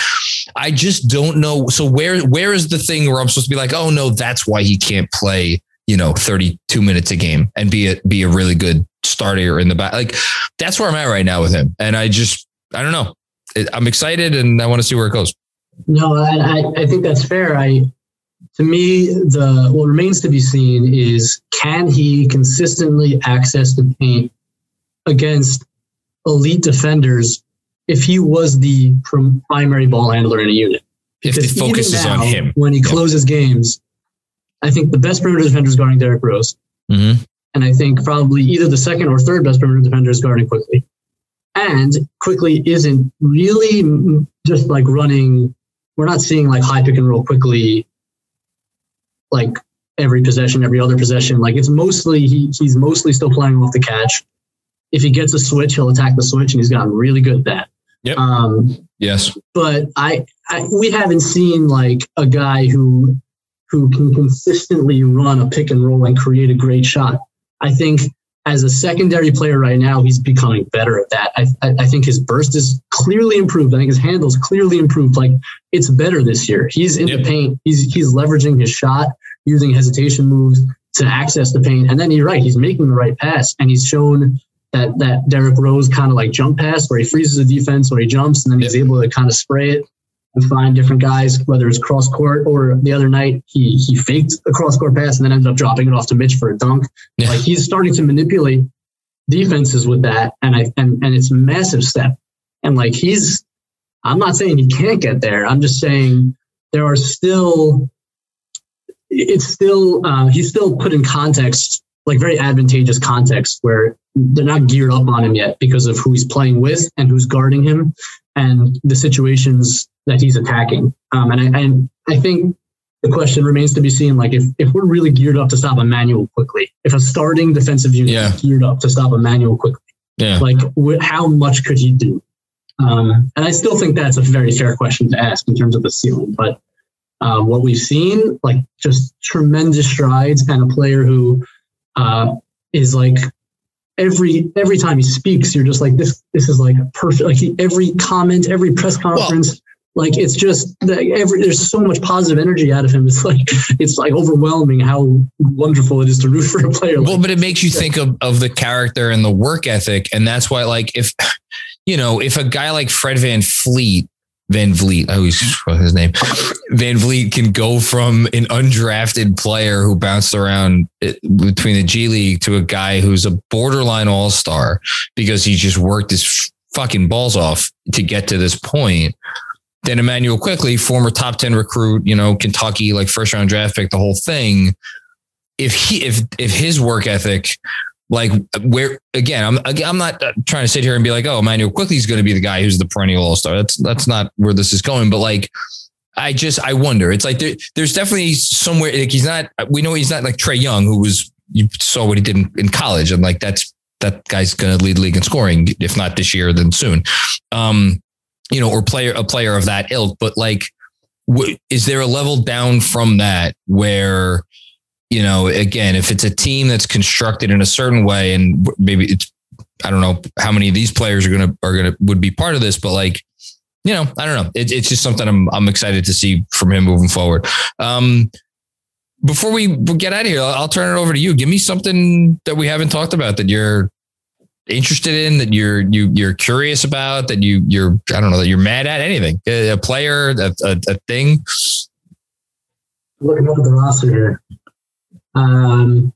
I just don't know. So where where is the thing where I'm supposed to be like, oh no, that's why he can't play, you know, 32 minutes a game and be a be a really good starter in the back. Like that's where I'm at right now with him. And I just I don't know. I'm excited and I want to see where it goes. No, I, I think that's fair. I to me, the what remains to be seen is can he consistently access the paint against elite defenders if he was the primary ball handler in a unit? Because if the focus is on him when he closes games, I think the best perimeter defender is guarding Derrick Rose, mm-hmm. and I think probably either the second or third best perimeter defender is guarding Quickley. and Quickley isn't really just like running. We're not seeing like high pick and roll Quickley like every possession, every other possession. Like it's mostly he he's mostly still playing off the catch. If he gets a switch, he'll attack the switch, and he's gotten really good at that. Yep. Um, yes. But I, I we haven't seen like a guy who who can consistently run a pick and roll and create a great shot. I think as a secondary player right now, he's becoming better at that. I, I, I, think his burst is clearly improved. I think his handle's clearly improved. Like it's better this year. He's in yep. the paint. He's he's leveraging his shot, using hesitation moves to access the paint. And then you're right, he's making the right pass, and he's shown that that Derrick Rose kind of like jump pass where he freezes the defense, where he jumps, and then yep. he's able to kind of spray it and find different guys, whether it's cross court or the other night he he faked a cross court pass and then ended up dropping it off to Mitch for a dunk. Yeah. Like he's starting to manipulate defenses with that, and I and and it's a massive step. And like he's, I'm not saying he can't get there. I'm just saying there are still, it's still uh, he's still put in context like very advantageous context where they're not geared up on him yet because of who he's playing with and who's guarding him and the situations that he's attacking. Um, and I, and I think the question remains to be seen. Like if, if we're really geared up to stop Immanuel Quickley, if a starting defensive unit yeah. is geared up to stop Immanuel Quickley, yeah. like wh- how much could he do? Um, and I still think that's a very fair question to ask in terms of the ceiling. But uh, what we've seen, like just tremendous strides, and a player who uh, is like every every time he speaks, you're just like this. This is like perfect. Like he, every comment, every press conference. Well, like it's just every there's so much positive energy out of him. It's like it's like overwhelming how wonderful it is to root for a player. Well, but it makes you think of, of the character and the work ethic, and that's why like if you know if a guy like Fred VanVleet Van Vliet, I always forget his name. VanVleet can go from an undrafted player who bounced around eh, between the G League to a guy who's a borderline all star because he just worked his fucking balls off to get to this point. Then Immanuel Quickley, former top 10 recruit, you know, Kentucky, like first round draft pick, the whole thing. If he, if, if his work ethic like where again, I'm I'm not trying to sit here and be like, oh, Immanuel Quickley is going to be the guy who's the perennial all star. That's that's not where this is going. But like, I just I wonder. It's like there, there's definitely somewhere like he's not. We know he's not like Trae Young, who was you saw what he did in, in college, and like that's that guy's going to lead the league in scoring, if not this year, then soon. Um, you know, or player a player of that ilk. But like, w- is there a level down from that where? you know, again, if it's a team that's constructed in a certain way, and maybe it's, I don't know how many of these players are gonna are gonna would be part of this, but like, you know, I don't know. It, it's just something I'm I'm excited to see from him moving forward. Um, before we get out of here, I'll, I'll turn it over to you. Give me something that we haven't talked about that you're interested in that you're you you're curious about that you you're I don't know that you're mad at anything a, a player a, a, a thing. Looking at the roster here. Um,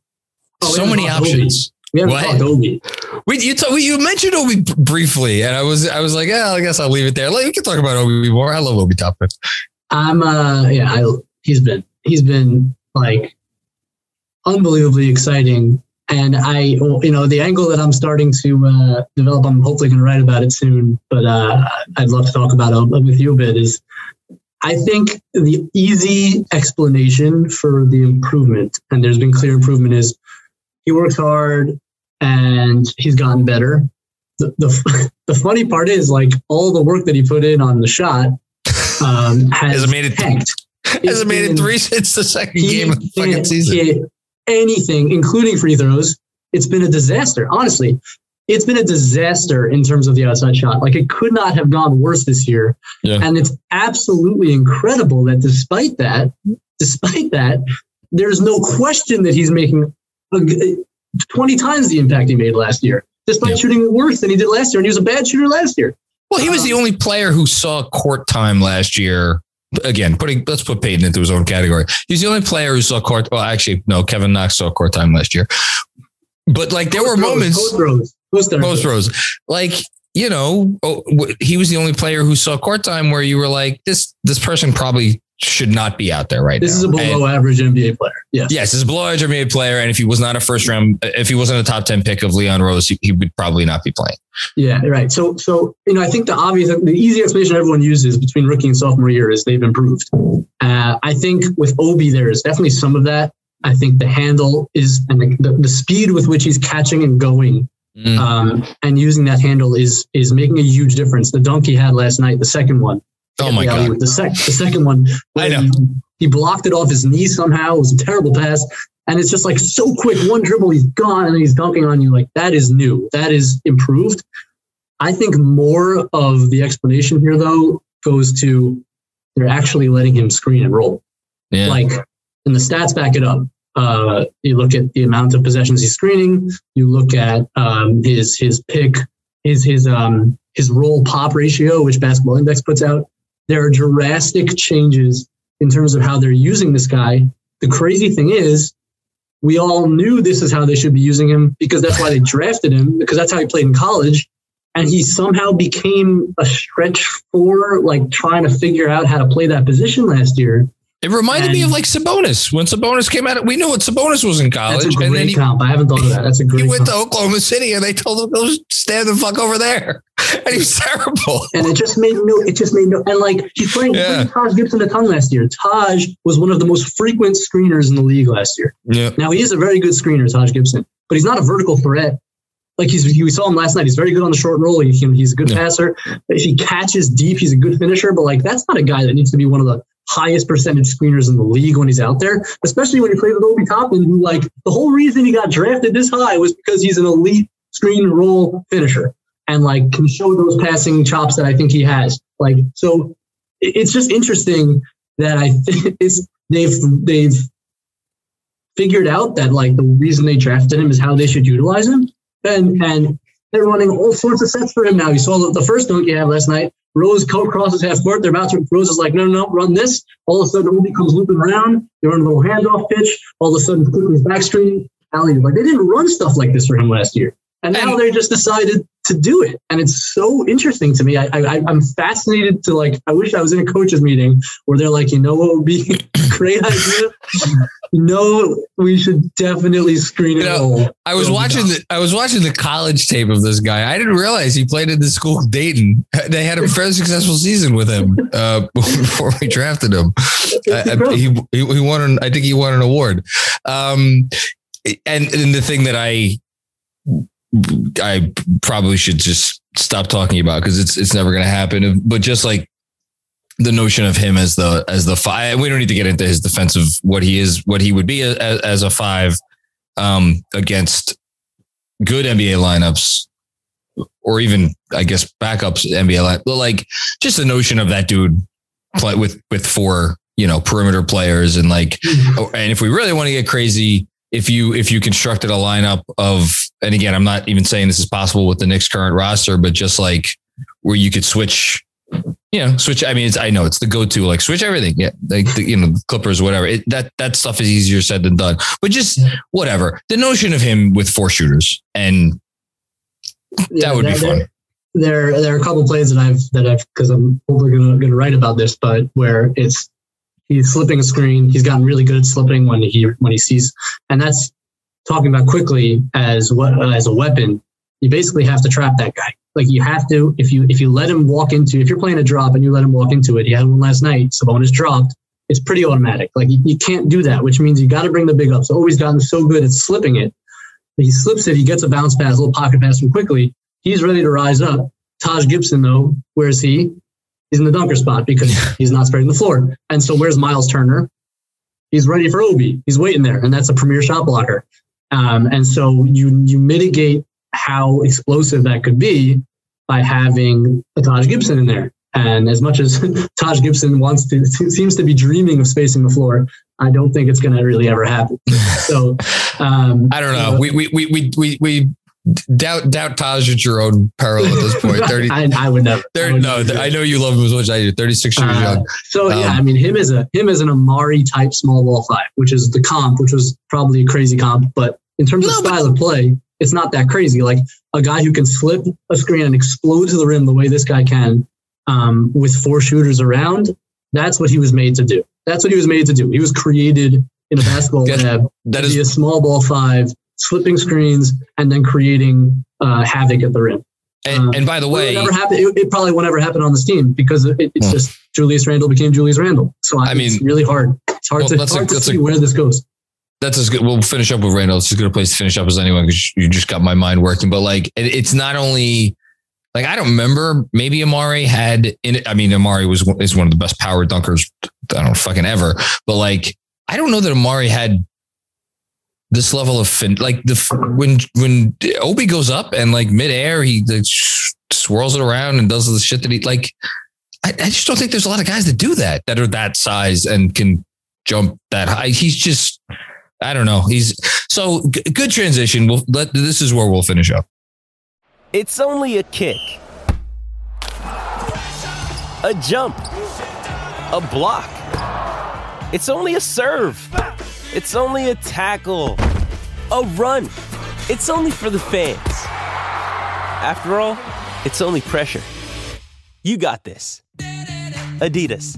oh, so many options. Obi. We haven't what? Obi. We, you, you mentioned Obi briefly, and I was I was like, yeah, I guess I'll leave it there. Like, we can talk about Obi more. I love Obi Toppin. I'm uh yeah, I, he's been he's been like unbelievably exciting. And I, you know, the angle that I'm starting to uh, develop, I'm hopefully going to write about it soon. But uh, I'd love to talk about it with you a bit. Is I think the easy explanation for the improvement, and there's been clear improvement, is he works hard and he's gotten better. The, the, the funny part is like all the work that he put in on the shot um, has, has made it tanked. Hasn't made it three since the second he, game of the fucking season. He, anything, including free throws, it's been a disaster. Honestly, it's been a disaster in terms of the outside shot. Like it could not have gone worse this year. Yeah. And it's absolutely incredible that despite that, despite that, there's no question that he's making a, 20 times the impact he made last year, despite Yeah. shooting worse than he did last year. And he was a bad shooter last year. Well, he was um, the only player who saw court time last year. Again, putting let's put Payton into his own category. He's the only player who saw court. Well, actually, no, Kevin Knox saw court time last year. But like there were Post moments Post rows. Post rows. Like, you know, oh, he was the only player who saw court time where you were like, this this person probably should not be out there right now. This now. is a below And- average NBA player. Yes. yes, this is a below average NBA player, and if he was not a first round, if he wasn't a top ten pick of Leon Rose, he, he would probably not be playing. Yeah, right. So, so you know, I think the obvious, the easy explanation everyone uses between rookie and sophomore year is they've improved. Uh, I think with Obi, there is definitely some of that. I think the handle is and the, the, the speed with which he's catching and going Mm. um, and using that handle is is making a huge difference. The dunk he had last night, the second one. Oh my god! The sec, the second one. I know. He, blocked it off his knee somehow. It was a terrible pass. And it's just like so quick. One dribble, he's gone, and then he's dunking on you. Like that is new. That is improved. I think more of the explanation here, though, goes to they're actually letting him screen and roll. Yeah, Like, and the stats back it up. Uh, you look at the amount of possessions he's screening. You look at um, his his pick, his his um his roll pop ratio, which Basketball Index puts out. There are drastic changes in terms of how they're using this guy. The crazy thing is, we all knew this is how they should be using him because that's why they drafted him because that's how he played in college. And he somehow became a stretch four, like trying to figure out how to play that position last year. It reminded me of like Sabonis when Sabonis came out. We knew what Sabonis was in college. That's a and then great he, comp. I haven't thought of that. That's a great. he went to. Oklahoma City, and they told him go stand the fuck over there, and he was terrible. And it just made no, it just made no, and like he's playing, Yeah. playing Taj Gibson a ton last year. Taj was one of the most frequent screeners in the league last year. Yeah, Now he is a very good screener, Taj Gibson, but he's not a vertical threat. Like he's, we saw him last night. He's very good on the short roll. He can, he's a good Yeah. passer. If he catches deep, he's a good finisher. But like that's not a guy that needs to be one of the highest percentage screeners in the league when he's out there, especially when he plays with Obi Toppin, who like the whole reason he got drafted this high was because he's an elite screen roll finisher and like can show those passing chops that I think he has. Like so, it's just interesting that I think it's they've they've figured out that like the reason they drafted him is how they should utilize him, and and they're running all sorts of sets for him now. You saw the, the first dunk you had last night. Rose crosses half court. They're about to. Rose is like, no, no, no, run this. All of a sudden, Obi comes looping around. They run a little handoff pitch. All of a sudden, Quickley back screen. Alley. Like they didn't run stuff like this for him last year, and now And- they just decided to do it. And it's so interesting to me. I, I I'm fascinated to like. I wish I was in a coaches meeting where they're like, you know, what would be a great idea? no, we should definitely screen it You know, all. I was watching the I was watching the college tape of this guy. I didn't realize he played at the school Dayton. They had a fairly successful season with him uh, before we drafted him. He, he he won an I think he won an award. Um, and and the thing that I I probably should just stop talking about because it's it's never going to happen. But just like the notion of him as the as the five, we don't need to get into his defense of what he is, what he would be as, as a five um, against good NBA lineups, or even I guess backups NBA line. But like just the notion of that dude play with with four you know perimeter players and like Oh, and if we really want to get crazy, if you if you constructed a lineup of and again, I'm not even saying this is possible with the Knicks current roster, but just like where you could switch, you know, switch. I mean, it's I know it's the go-to, like switch everything. Yeah, like the, you know, Clippers, whatever. It, that that stuff is easier said than done. But just whatever. The notion of him with four shooters and Yeah, that would be there- fun. There, there, there are a couple plays that I've that I've because I'm hopefully gonna gonna write about this, but where it's he's slipping a screen. He's gotten really good at slipping when he when he sees, and that's talking about Quickley as what as a weapon. You basically have to trap that guy. Like you have to if you if you let him walk into if you're playing a drop and you let him walk into it. He had one last night. Sabonis dropped. It's pretty automatic. Like you, you can't do that, which means you got to bring the big ups. So always gotten so good at slipping it. He slips it. He gets a bounce pass, a little pocket pass from Quickley. He's ready to rise up. Taj Gibson, though, where's he? He's in the dunker spot because he's not spreading the floor. And so where's Miles Turner? he's ready for Obi. He's waiting there, and that's a premier shot blocker. Um, and so you you mitigate how explosive that could be by having a Taj Gibson in there. And as much as Taj Gibson wants to, seems to be dreaming of spacing the floor, I don't think it's going to really ever happen. So um, I don't know. we, we, we, we, we, we doubt doubt Taj at your own peril at this point. Thirty, I, I, would never. 30, I would no, never I know you love him as much as I do. Thirty six years uh, young. So um, yeah, I mean him as a him as an Amar'e type small ball five, which is the comp, which was probably a crazy comp, but in terms no, of style of play, it's not that crazy. Like a guy who can slip a screen and explode to the rim the way this guy can, um, with four shooters around. That's what he was made to do. That's what he was made to do. He was created in a basketball lab that to is, be a small ball five slipping screens, and then creating uh, havoc at the rim. And, um, and by the way, it, it, it, probably won't ever happen on this team because it, it's hmm. just Julius Randle became Julius Randle. So I, I mean, it's really hard. It's hard well, to, hard a, to see a, where this goes. That's as good. We'll finish up with Randle. It's as good a place to finish up as anyone because you just got my mind working. But like, it's not only like I don't remember. Maybe Amar'e had in it. I mean, Amar'e was is one of the best power dunkers I don't know, fucking ever. But like, I don't know that Amar'e had this level of fin- like the when when Obi goes up and like midair he like, swirls it around and does the shit that he like. I, I, just don't think there's a lot of guys that do that that are that size and can jump that high. He's just I don't know. He's so g- good transition. We'll let this is where we'll finish up. It's only a kick, a jump, a block. It's only a serve. It's only a tackle, a run. It's only for the fans. After all, it's only pressure. You got this. Adidas.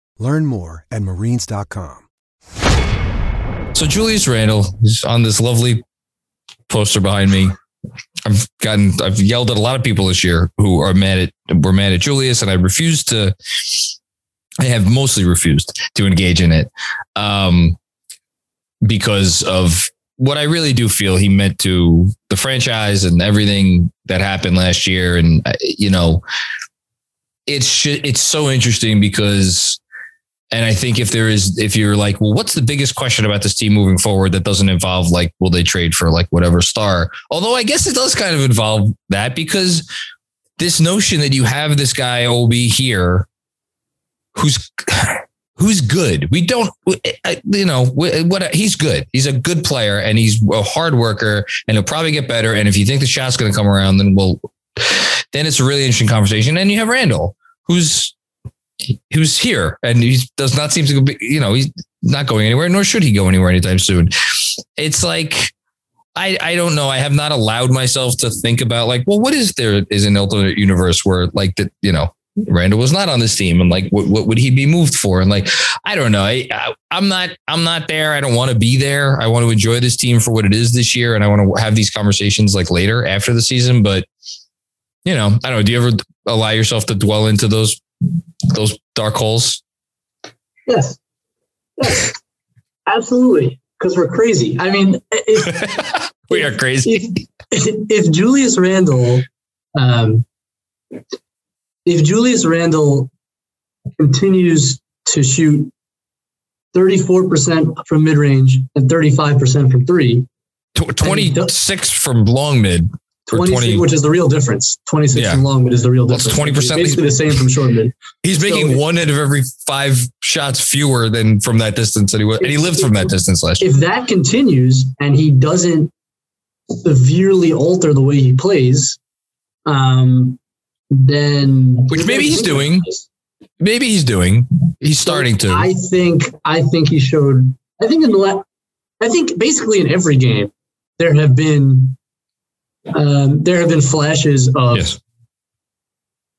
Learn more at marines.com. So, Julius Randle is on this lovely poster behind me. I've gotten, I've yelled at a lot of people this year who are mad at, were mad at Julius, and I refuse to I have mostly refused to engage in it um, because of what I really do feel he meant to the franchise and everything that happened last year. And, you know, it's, it's so interesting because, and I think if there is, if you're like, well, what's the biggest question about this team moving forward that doesn't involve like, will they trade for like whatever star? Although I guess it does kind of involve that because this notion that you have this guy Obi here who's who's good. We don't, you know, what he's good. He's a good player and he's a hard worker and he'll probably get better. And if you think the shot's going to come around, then we'll, then it's a really interesting conversation. And you have Randle, who's who's here and he does not seem to be, you know, he's not going anywhere, nor should he go anywhere anytime soon. It's like, I, I don't know. I have not allowed myself to think about like, well, what is there is an alternate universe where like that, you know, Randle was not on this team, and like, what, what would he be moved for? And like, I don't know. I, I am not I'm not there. I don't want to be there. I want to enjoy this team for what it is this year, and I want to have these conversations like later after the season. But you know, I don't know. Do you ever allow yourself to dwell into those those dark holes? Yes, yes, absolutely. Because we're crazy. I mean, if, we are crazy. If, if Julius Randle um, if Julius Randle continues to shoot 34% from mid range and 35% from three, 26 from long mid. 20, which is the real difference. 26 yeah. long mid is the real difference. That's 20%. basically the same from short mid. He's making so, one out of every five shots fewer than from that distance. And he, was, and he lived from that distance last year. If that continues and he doesn't severely alter the way he plays, um, then which maybe he's doing. Maybe he's doing. He's starting to. I think. I think he showed. I think in the. last, I think basically in every game there have been um, there have been flashes of yes.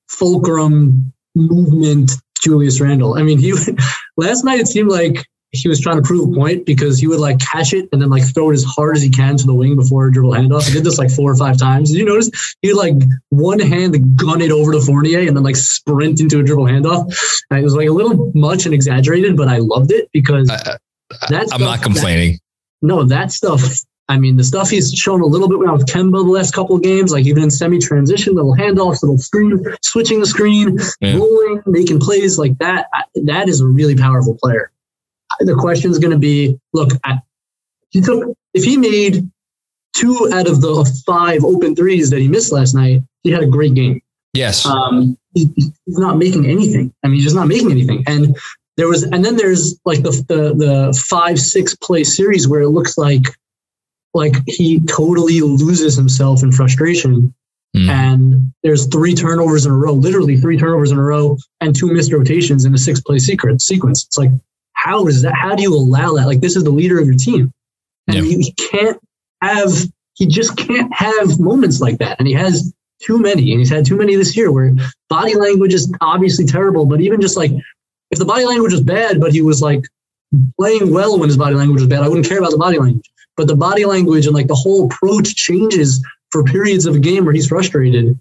fulcrum movement Julius Randle. I mean, he last night it seemed like he was trying to prove a point because he would like catch it and then like throw it as hard as he can to the wing before a dribble handoff. He did this like four or five times. Did you notice he like one hand gun it over to Fournier and then like sprint into a dribble handoff? And it was like a little much and exaggerated, but I loved it because I, am not complaining. That, no, that stuff. I mean, the stuff he's shown a little bit now with Kemba the last couple of games, like even in semi transition, little handoffs, little screen, switching the screen, yeah. rolling, making plays like that. That is a really powerful player the question is going to be look, he took, if he made two out of the five open threes that he missed last night, he had a great game. Yes. Um, he, he's not making anything. I mean, he's just not making anything. And there was, and then there's like the, the, the five, six play series where it looks like, like he totally loses himself in frustration. Mm. And there's three turnovers in a row, literally three turnovers in a row, and two missed rotations in a six play secret sequence. It's like, how is that? How do you allow that? Like this is the leader of your team, and yeah. he, he can't have. He just can't have moments like that, and he has too many, and he's had too many this year where body language is obviously terrible. But even just like if the body language was bad, but he was like playing well when his body language was bad, I wouldn't care about the body language. But the body language and like the whole approach changes for periods of a game where he's frustrated,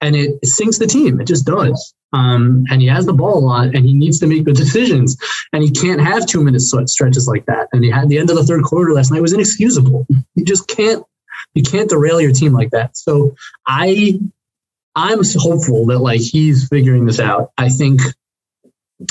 and it, sinks the team. It just does. Um, and he has the ball a lot and he needs to make the decisions and he can't have two minute stretches like that. And he had the end of the third quarter last night was inexcusable. You just can't, you can't derail your team like that. So I, I'm hopeful that like he's figuring this out. I think,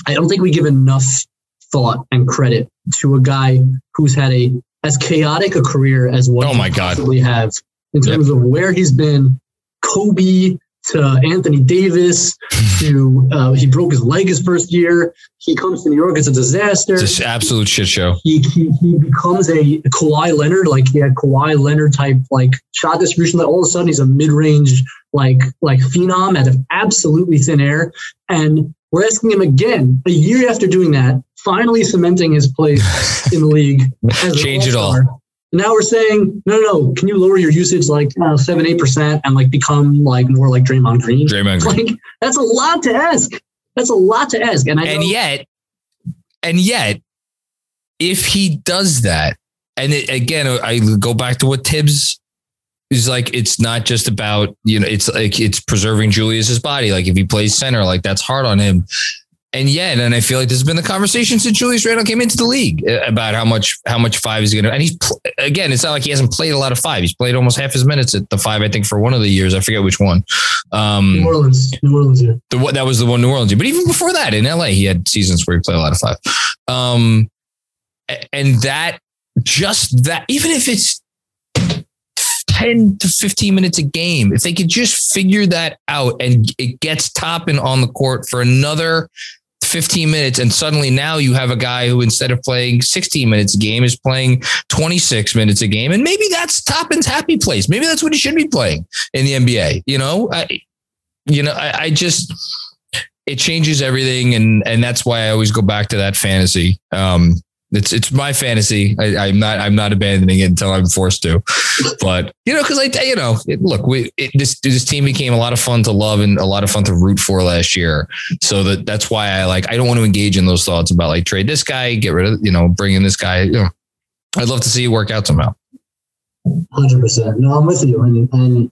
I don't think we give enough thought and credit to a guy who's had a as chaotic a career as what oh my God. possibly have in terms yep. of where he's been. Kobe to Anthony Davis to uh, he broke his leg his first year. He comes to New York, it's a disaster. It's an absolute shit show. He, he, he becomes a Kawhi Leonard, like he had Kawhi Leonard type like shot distribution. That all of a sudden he's a mid range like like phenom out of absolutely thin air, and we're asking him again a year after doing that, finally cementing his place in the league. Change it all now we're saying, no, no, no. Can you lower your usage like uh, seven, eight percent and like become like more like Draymond Green? Draymond Green. Like that's a lot to ask. That's a lot to ask. And I and yet, and yet, if he does that, and it, again, I go back to what Thibs is like. It's not just about you know. It's like it's preserving Julius's body. Like if he plays center, like that's hard on him and yet, and I feel like this has been the conversation since Julius Randle came into the league uh, about how much how much five is going to. And he's again, it's not like he hasn't played a lot of five. He's played almost half his minutes at the five, I think, for one of the years. I forget which one. Um, New Orleans, New Orleans, yeah. The, that was the one New Orleans. But even before that, in LA, he had seasons where he played a lot of five. Um, and that just that, even if it's 10 to 15 minutes a game. If they could just figure that out and it gets Toppin on the court for another 15 minutes and suddenly now you have a guy who instead of playing 16 minutes a game is playing 26 minutes a game. And maybe that's Toppin's happy place. Maybe that's what he should be playing in the NBA you know? I you know I, I just it changes everything and and that's why I always go back to that fantasy. Um it's it's my fantasy. I, am not I'm not abandoning it until I'm forced to. But you know, because I you know, it, look, we it, this this team became a lot of fun to love and a lot of fun to root for last year. So that that's why I like I don't want to engage in those thoughts about like trade this guy, get rid of you know, bring in this guy. You know, I'd love to see it work out somehow. Hundred percent. No, I'm with you, and and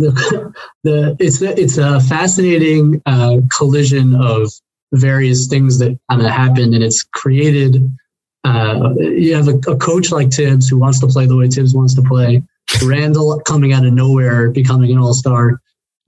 the, the it's it's a fascinating uh, collision of various things that kind of happened, and it's created. Uh, you have a, a, coach like Thibs who wants to play the way Thibs wants to play. Randle coming out of nowhere, becoming an all star,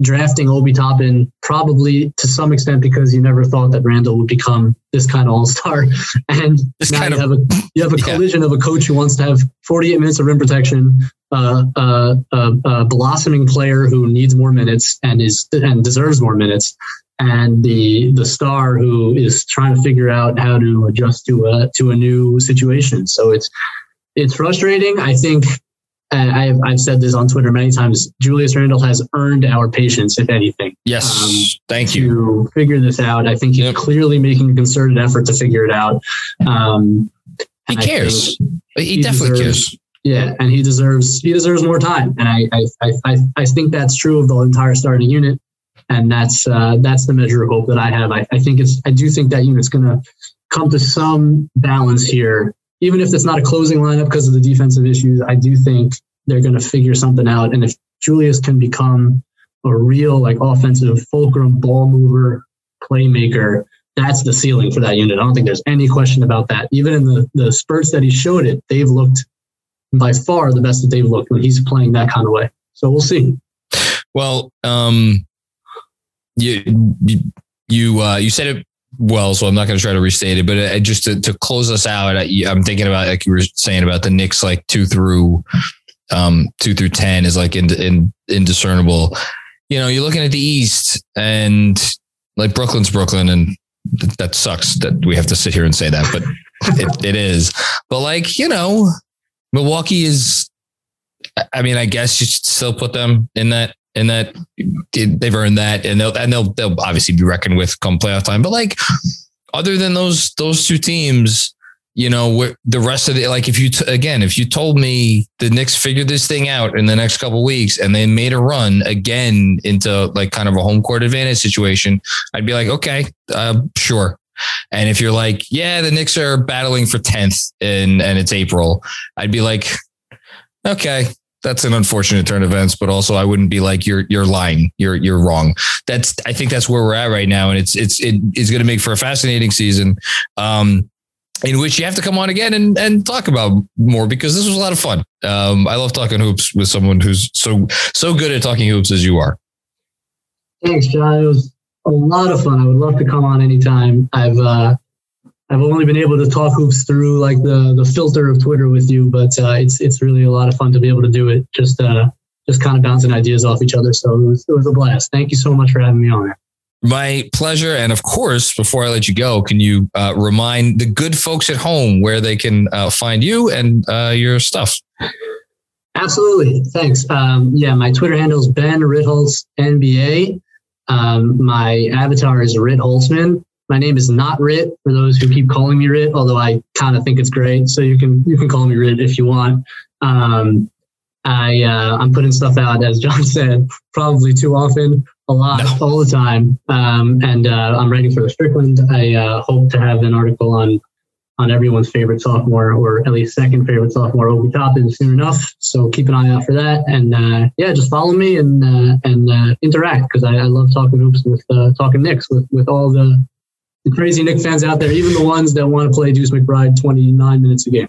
drafting Obi Toppin probably to some extent because you never thought that Randle would become this kind of all star. And this now you, of, have a, you have a collision yeah. of a coach who wants to have 48 minutes of rim protection, uh, uh, uh, a blossoming player who needs more minutes and is and deserves more minutes, and the the star who is trying to figure out how to adjust to a to a new situation. So it's it's frustrating. I think I've I've said this on Twitter many times. Julius Randle has earned our patience, if anything. Yes, um, thank you. To figure this out, I think he's yep. clearly making a concerted effort to figure it out. Um, he cares. He, he, definitely deserves, cares. Yeah, and he deserves he deserves more time, and I I, I I think that's true of the entire starting unit and that's uh, that's the measure of hope that I have. I, I think it's I do think that unit's going to come to some balance here, even if it's not a closing lineup because of the defensive issues. I do think they're going to figure something out, and if Julius can become a real like offensive fulcrum ball mover playmaker that's the ceiling for that unit. I don't think there's any question about that. Even in the, the spurts that he showed it, they've looked by far the best that they've looked when he's playing that kind of way. So we'll see. Well, um, you you uh, you said it well, so I'm not going to try to restate it. But uh, just to, to close us out, I, am thinking about like you were saying about the Knicks, like two through um, two through ten is like in, in, indiscernible. You know, you're looking at the East, and like Brooklyn's Brooklyn, and that sucks that we have to sit here and say that, but it, it is. But like, you know, Milwaukee is, I mean, I guess you should still put them in that, in that they've earned that and they'll, and they'll, they'll obviously be reckoned with come playoff time. But like, other than those, those two teams, you know, the rest of the like, if you t- again, if you told me the Knicks figured this thing out in the next couple weeks and they made a run again into like kind of a home court advantage situation, I'd be like, okay, uh, sure. And if you're like, yeah, the Knicks are battling for tenth and and it's April, I'd be like, okay, that's an unfortunate turn of events, but also I wouldn't be like you're you're lying, you're you're wrong. That's I think that's where we're at right now, and it's it's it is going to make for a fascinating season. Um, in which you have to come on again and, and talk about more because this was a lot of fun. Um, I love talking hoops with someone who's so so good at talking hoops as you are. Thanks, John. It was a lot of fun. I would love to come on anytime. I've uh, I've only been able to talk hoops through like the the filter of Twitter with you, but uh, it's it's really a lot of fun to be able to do it. Just uh, just kind of bouncing ideas off each other. So it was it was a blast. Thank you so much for having me on. My pleasure. And of course, before I let you go, can you uh, remind the good folks at home where they can uh, find you and uh, your stuff? Absolutely. Thanks. Um, yeah, my Twitter handle is Ben Ritholtz NBA. Um, my avatar is Rit Holtzman. My name is not Rit for those who keep calling me Rit, although I kind of think it's great. So you can you can call me Rit if you want. Um, I uh, I'm putting stuff out as John said, probably too often a lot no. all the time. Um, and uh, I'm writing for the Strickland. I uh, hope to have an article on on everyone's favorite sophomore, or at least second favorite sophomore, Obi Toppin, soon enough. So keep an eye out for that. And uh, yeah, just follow me and uh, and uh, interact because I, I, love talking hoops with uh, talking Knicks with with all the, the crazy Knick fans out there, even the ones that want to play Deuce McBride 29 minutes a game.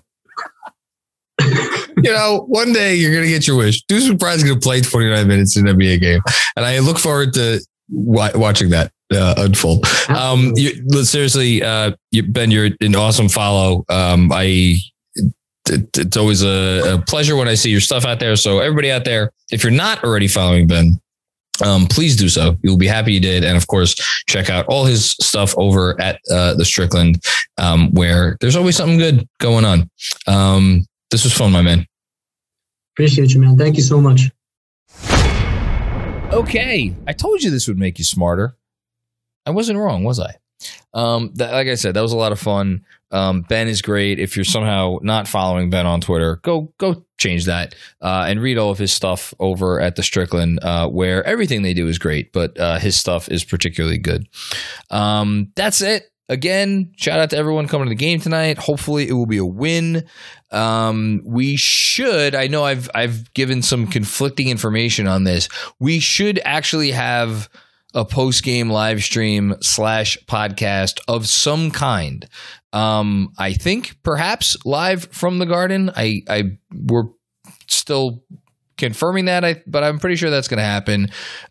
you know, one day you're going to get your wish. Deuce McBride's going to play 29 minutes in an NBA game. And I look forward to watching that uh, unfold. Um, you, seriously, uh, you, Ben, you're an awesome follow. Um, I, it, it's always a, a, pleasure when I see your stuff out there. So everybody out there, if you're not already following Ben, um, please do so. You'll be happy you did. And of course, check out all his stuff over at uh, the Strickland, um, where there's always something good going on. Um, this was fun, my man. Appreciate you, man. Thank you so much. Okay. I told you this would make you smarter. I wasn't wrong, was I? Um, that, like I said, that was a lot of fun. Um, ben is great. If you're somehow not following Ben on Twitter, go go change that uh, and read all of his stuff over at the Strickland, uh, where everything they do is great, but uh, his stuff is particularly good. Um, that's it again, shout out to everyone coming to the game tonight. Hopefully, it will be a win. Um, we should. I know I've I've given some conflicting information on this. We should actually have a post game live stream slash podcast of some kind. Um, I think perhaps live from the Garden. I I we're still confirming that. I but I'm pretty sure that's going to happen.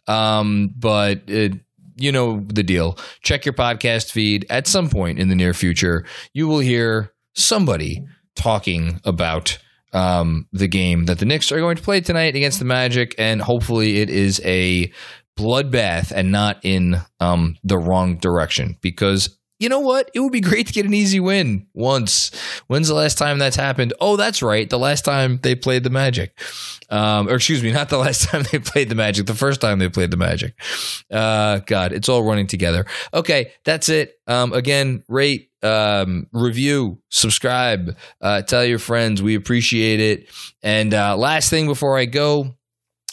Um, but it you know the deal. Check your podcast feed at some point in the near future. You will hear somebody talking about um, the game that the Knicks are going to play tonight against the Magic, and hopefully it is a bloodbath and not in um, the wrong direction because you know what? It would be great to get an easy win once. When's the last time that's happened? Oh, that's right. The last time they played the Magic. Um, or excuse me, not the last time they played the Magic, the first time they played the Magic. Uh, God, it's all running together. Okay, that's it. Um, again, rate, um, review, subscribe, uh, tell your friends. We appreciate it. And uh, last thing before I go,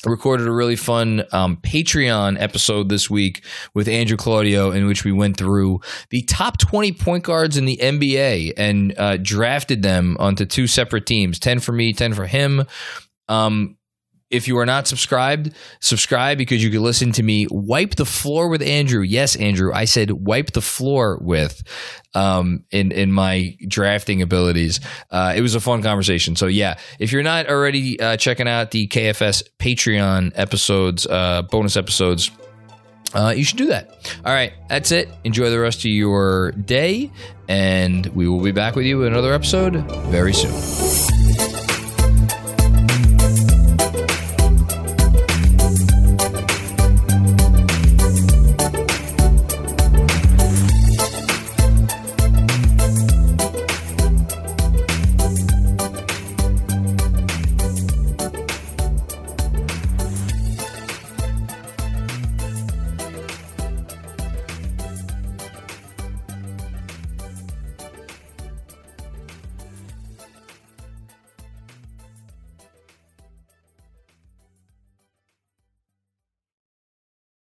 recorded a really fun um, Patreon episode this week with Andrew Claudio, in which we went through the top 20 point guards in the NBA and uh, drafted them onto two separate teams 10 for me, 10 for him. Um, if you are not subscribed, subscribe because you can listen to me wipe the floor with Andrew. Yes, Andrew, I said wipe the floor with um, in in my drafting abilities. Uh, it was a fun conversation. So yeah, if you're not already uh, checking out the KFS Patreon episodes, uh, bonus episodes. Uh, you should do that. All right, that's it. Enjoy the rest of your day, and we will be back with you in another episode very soon.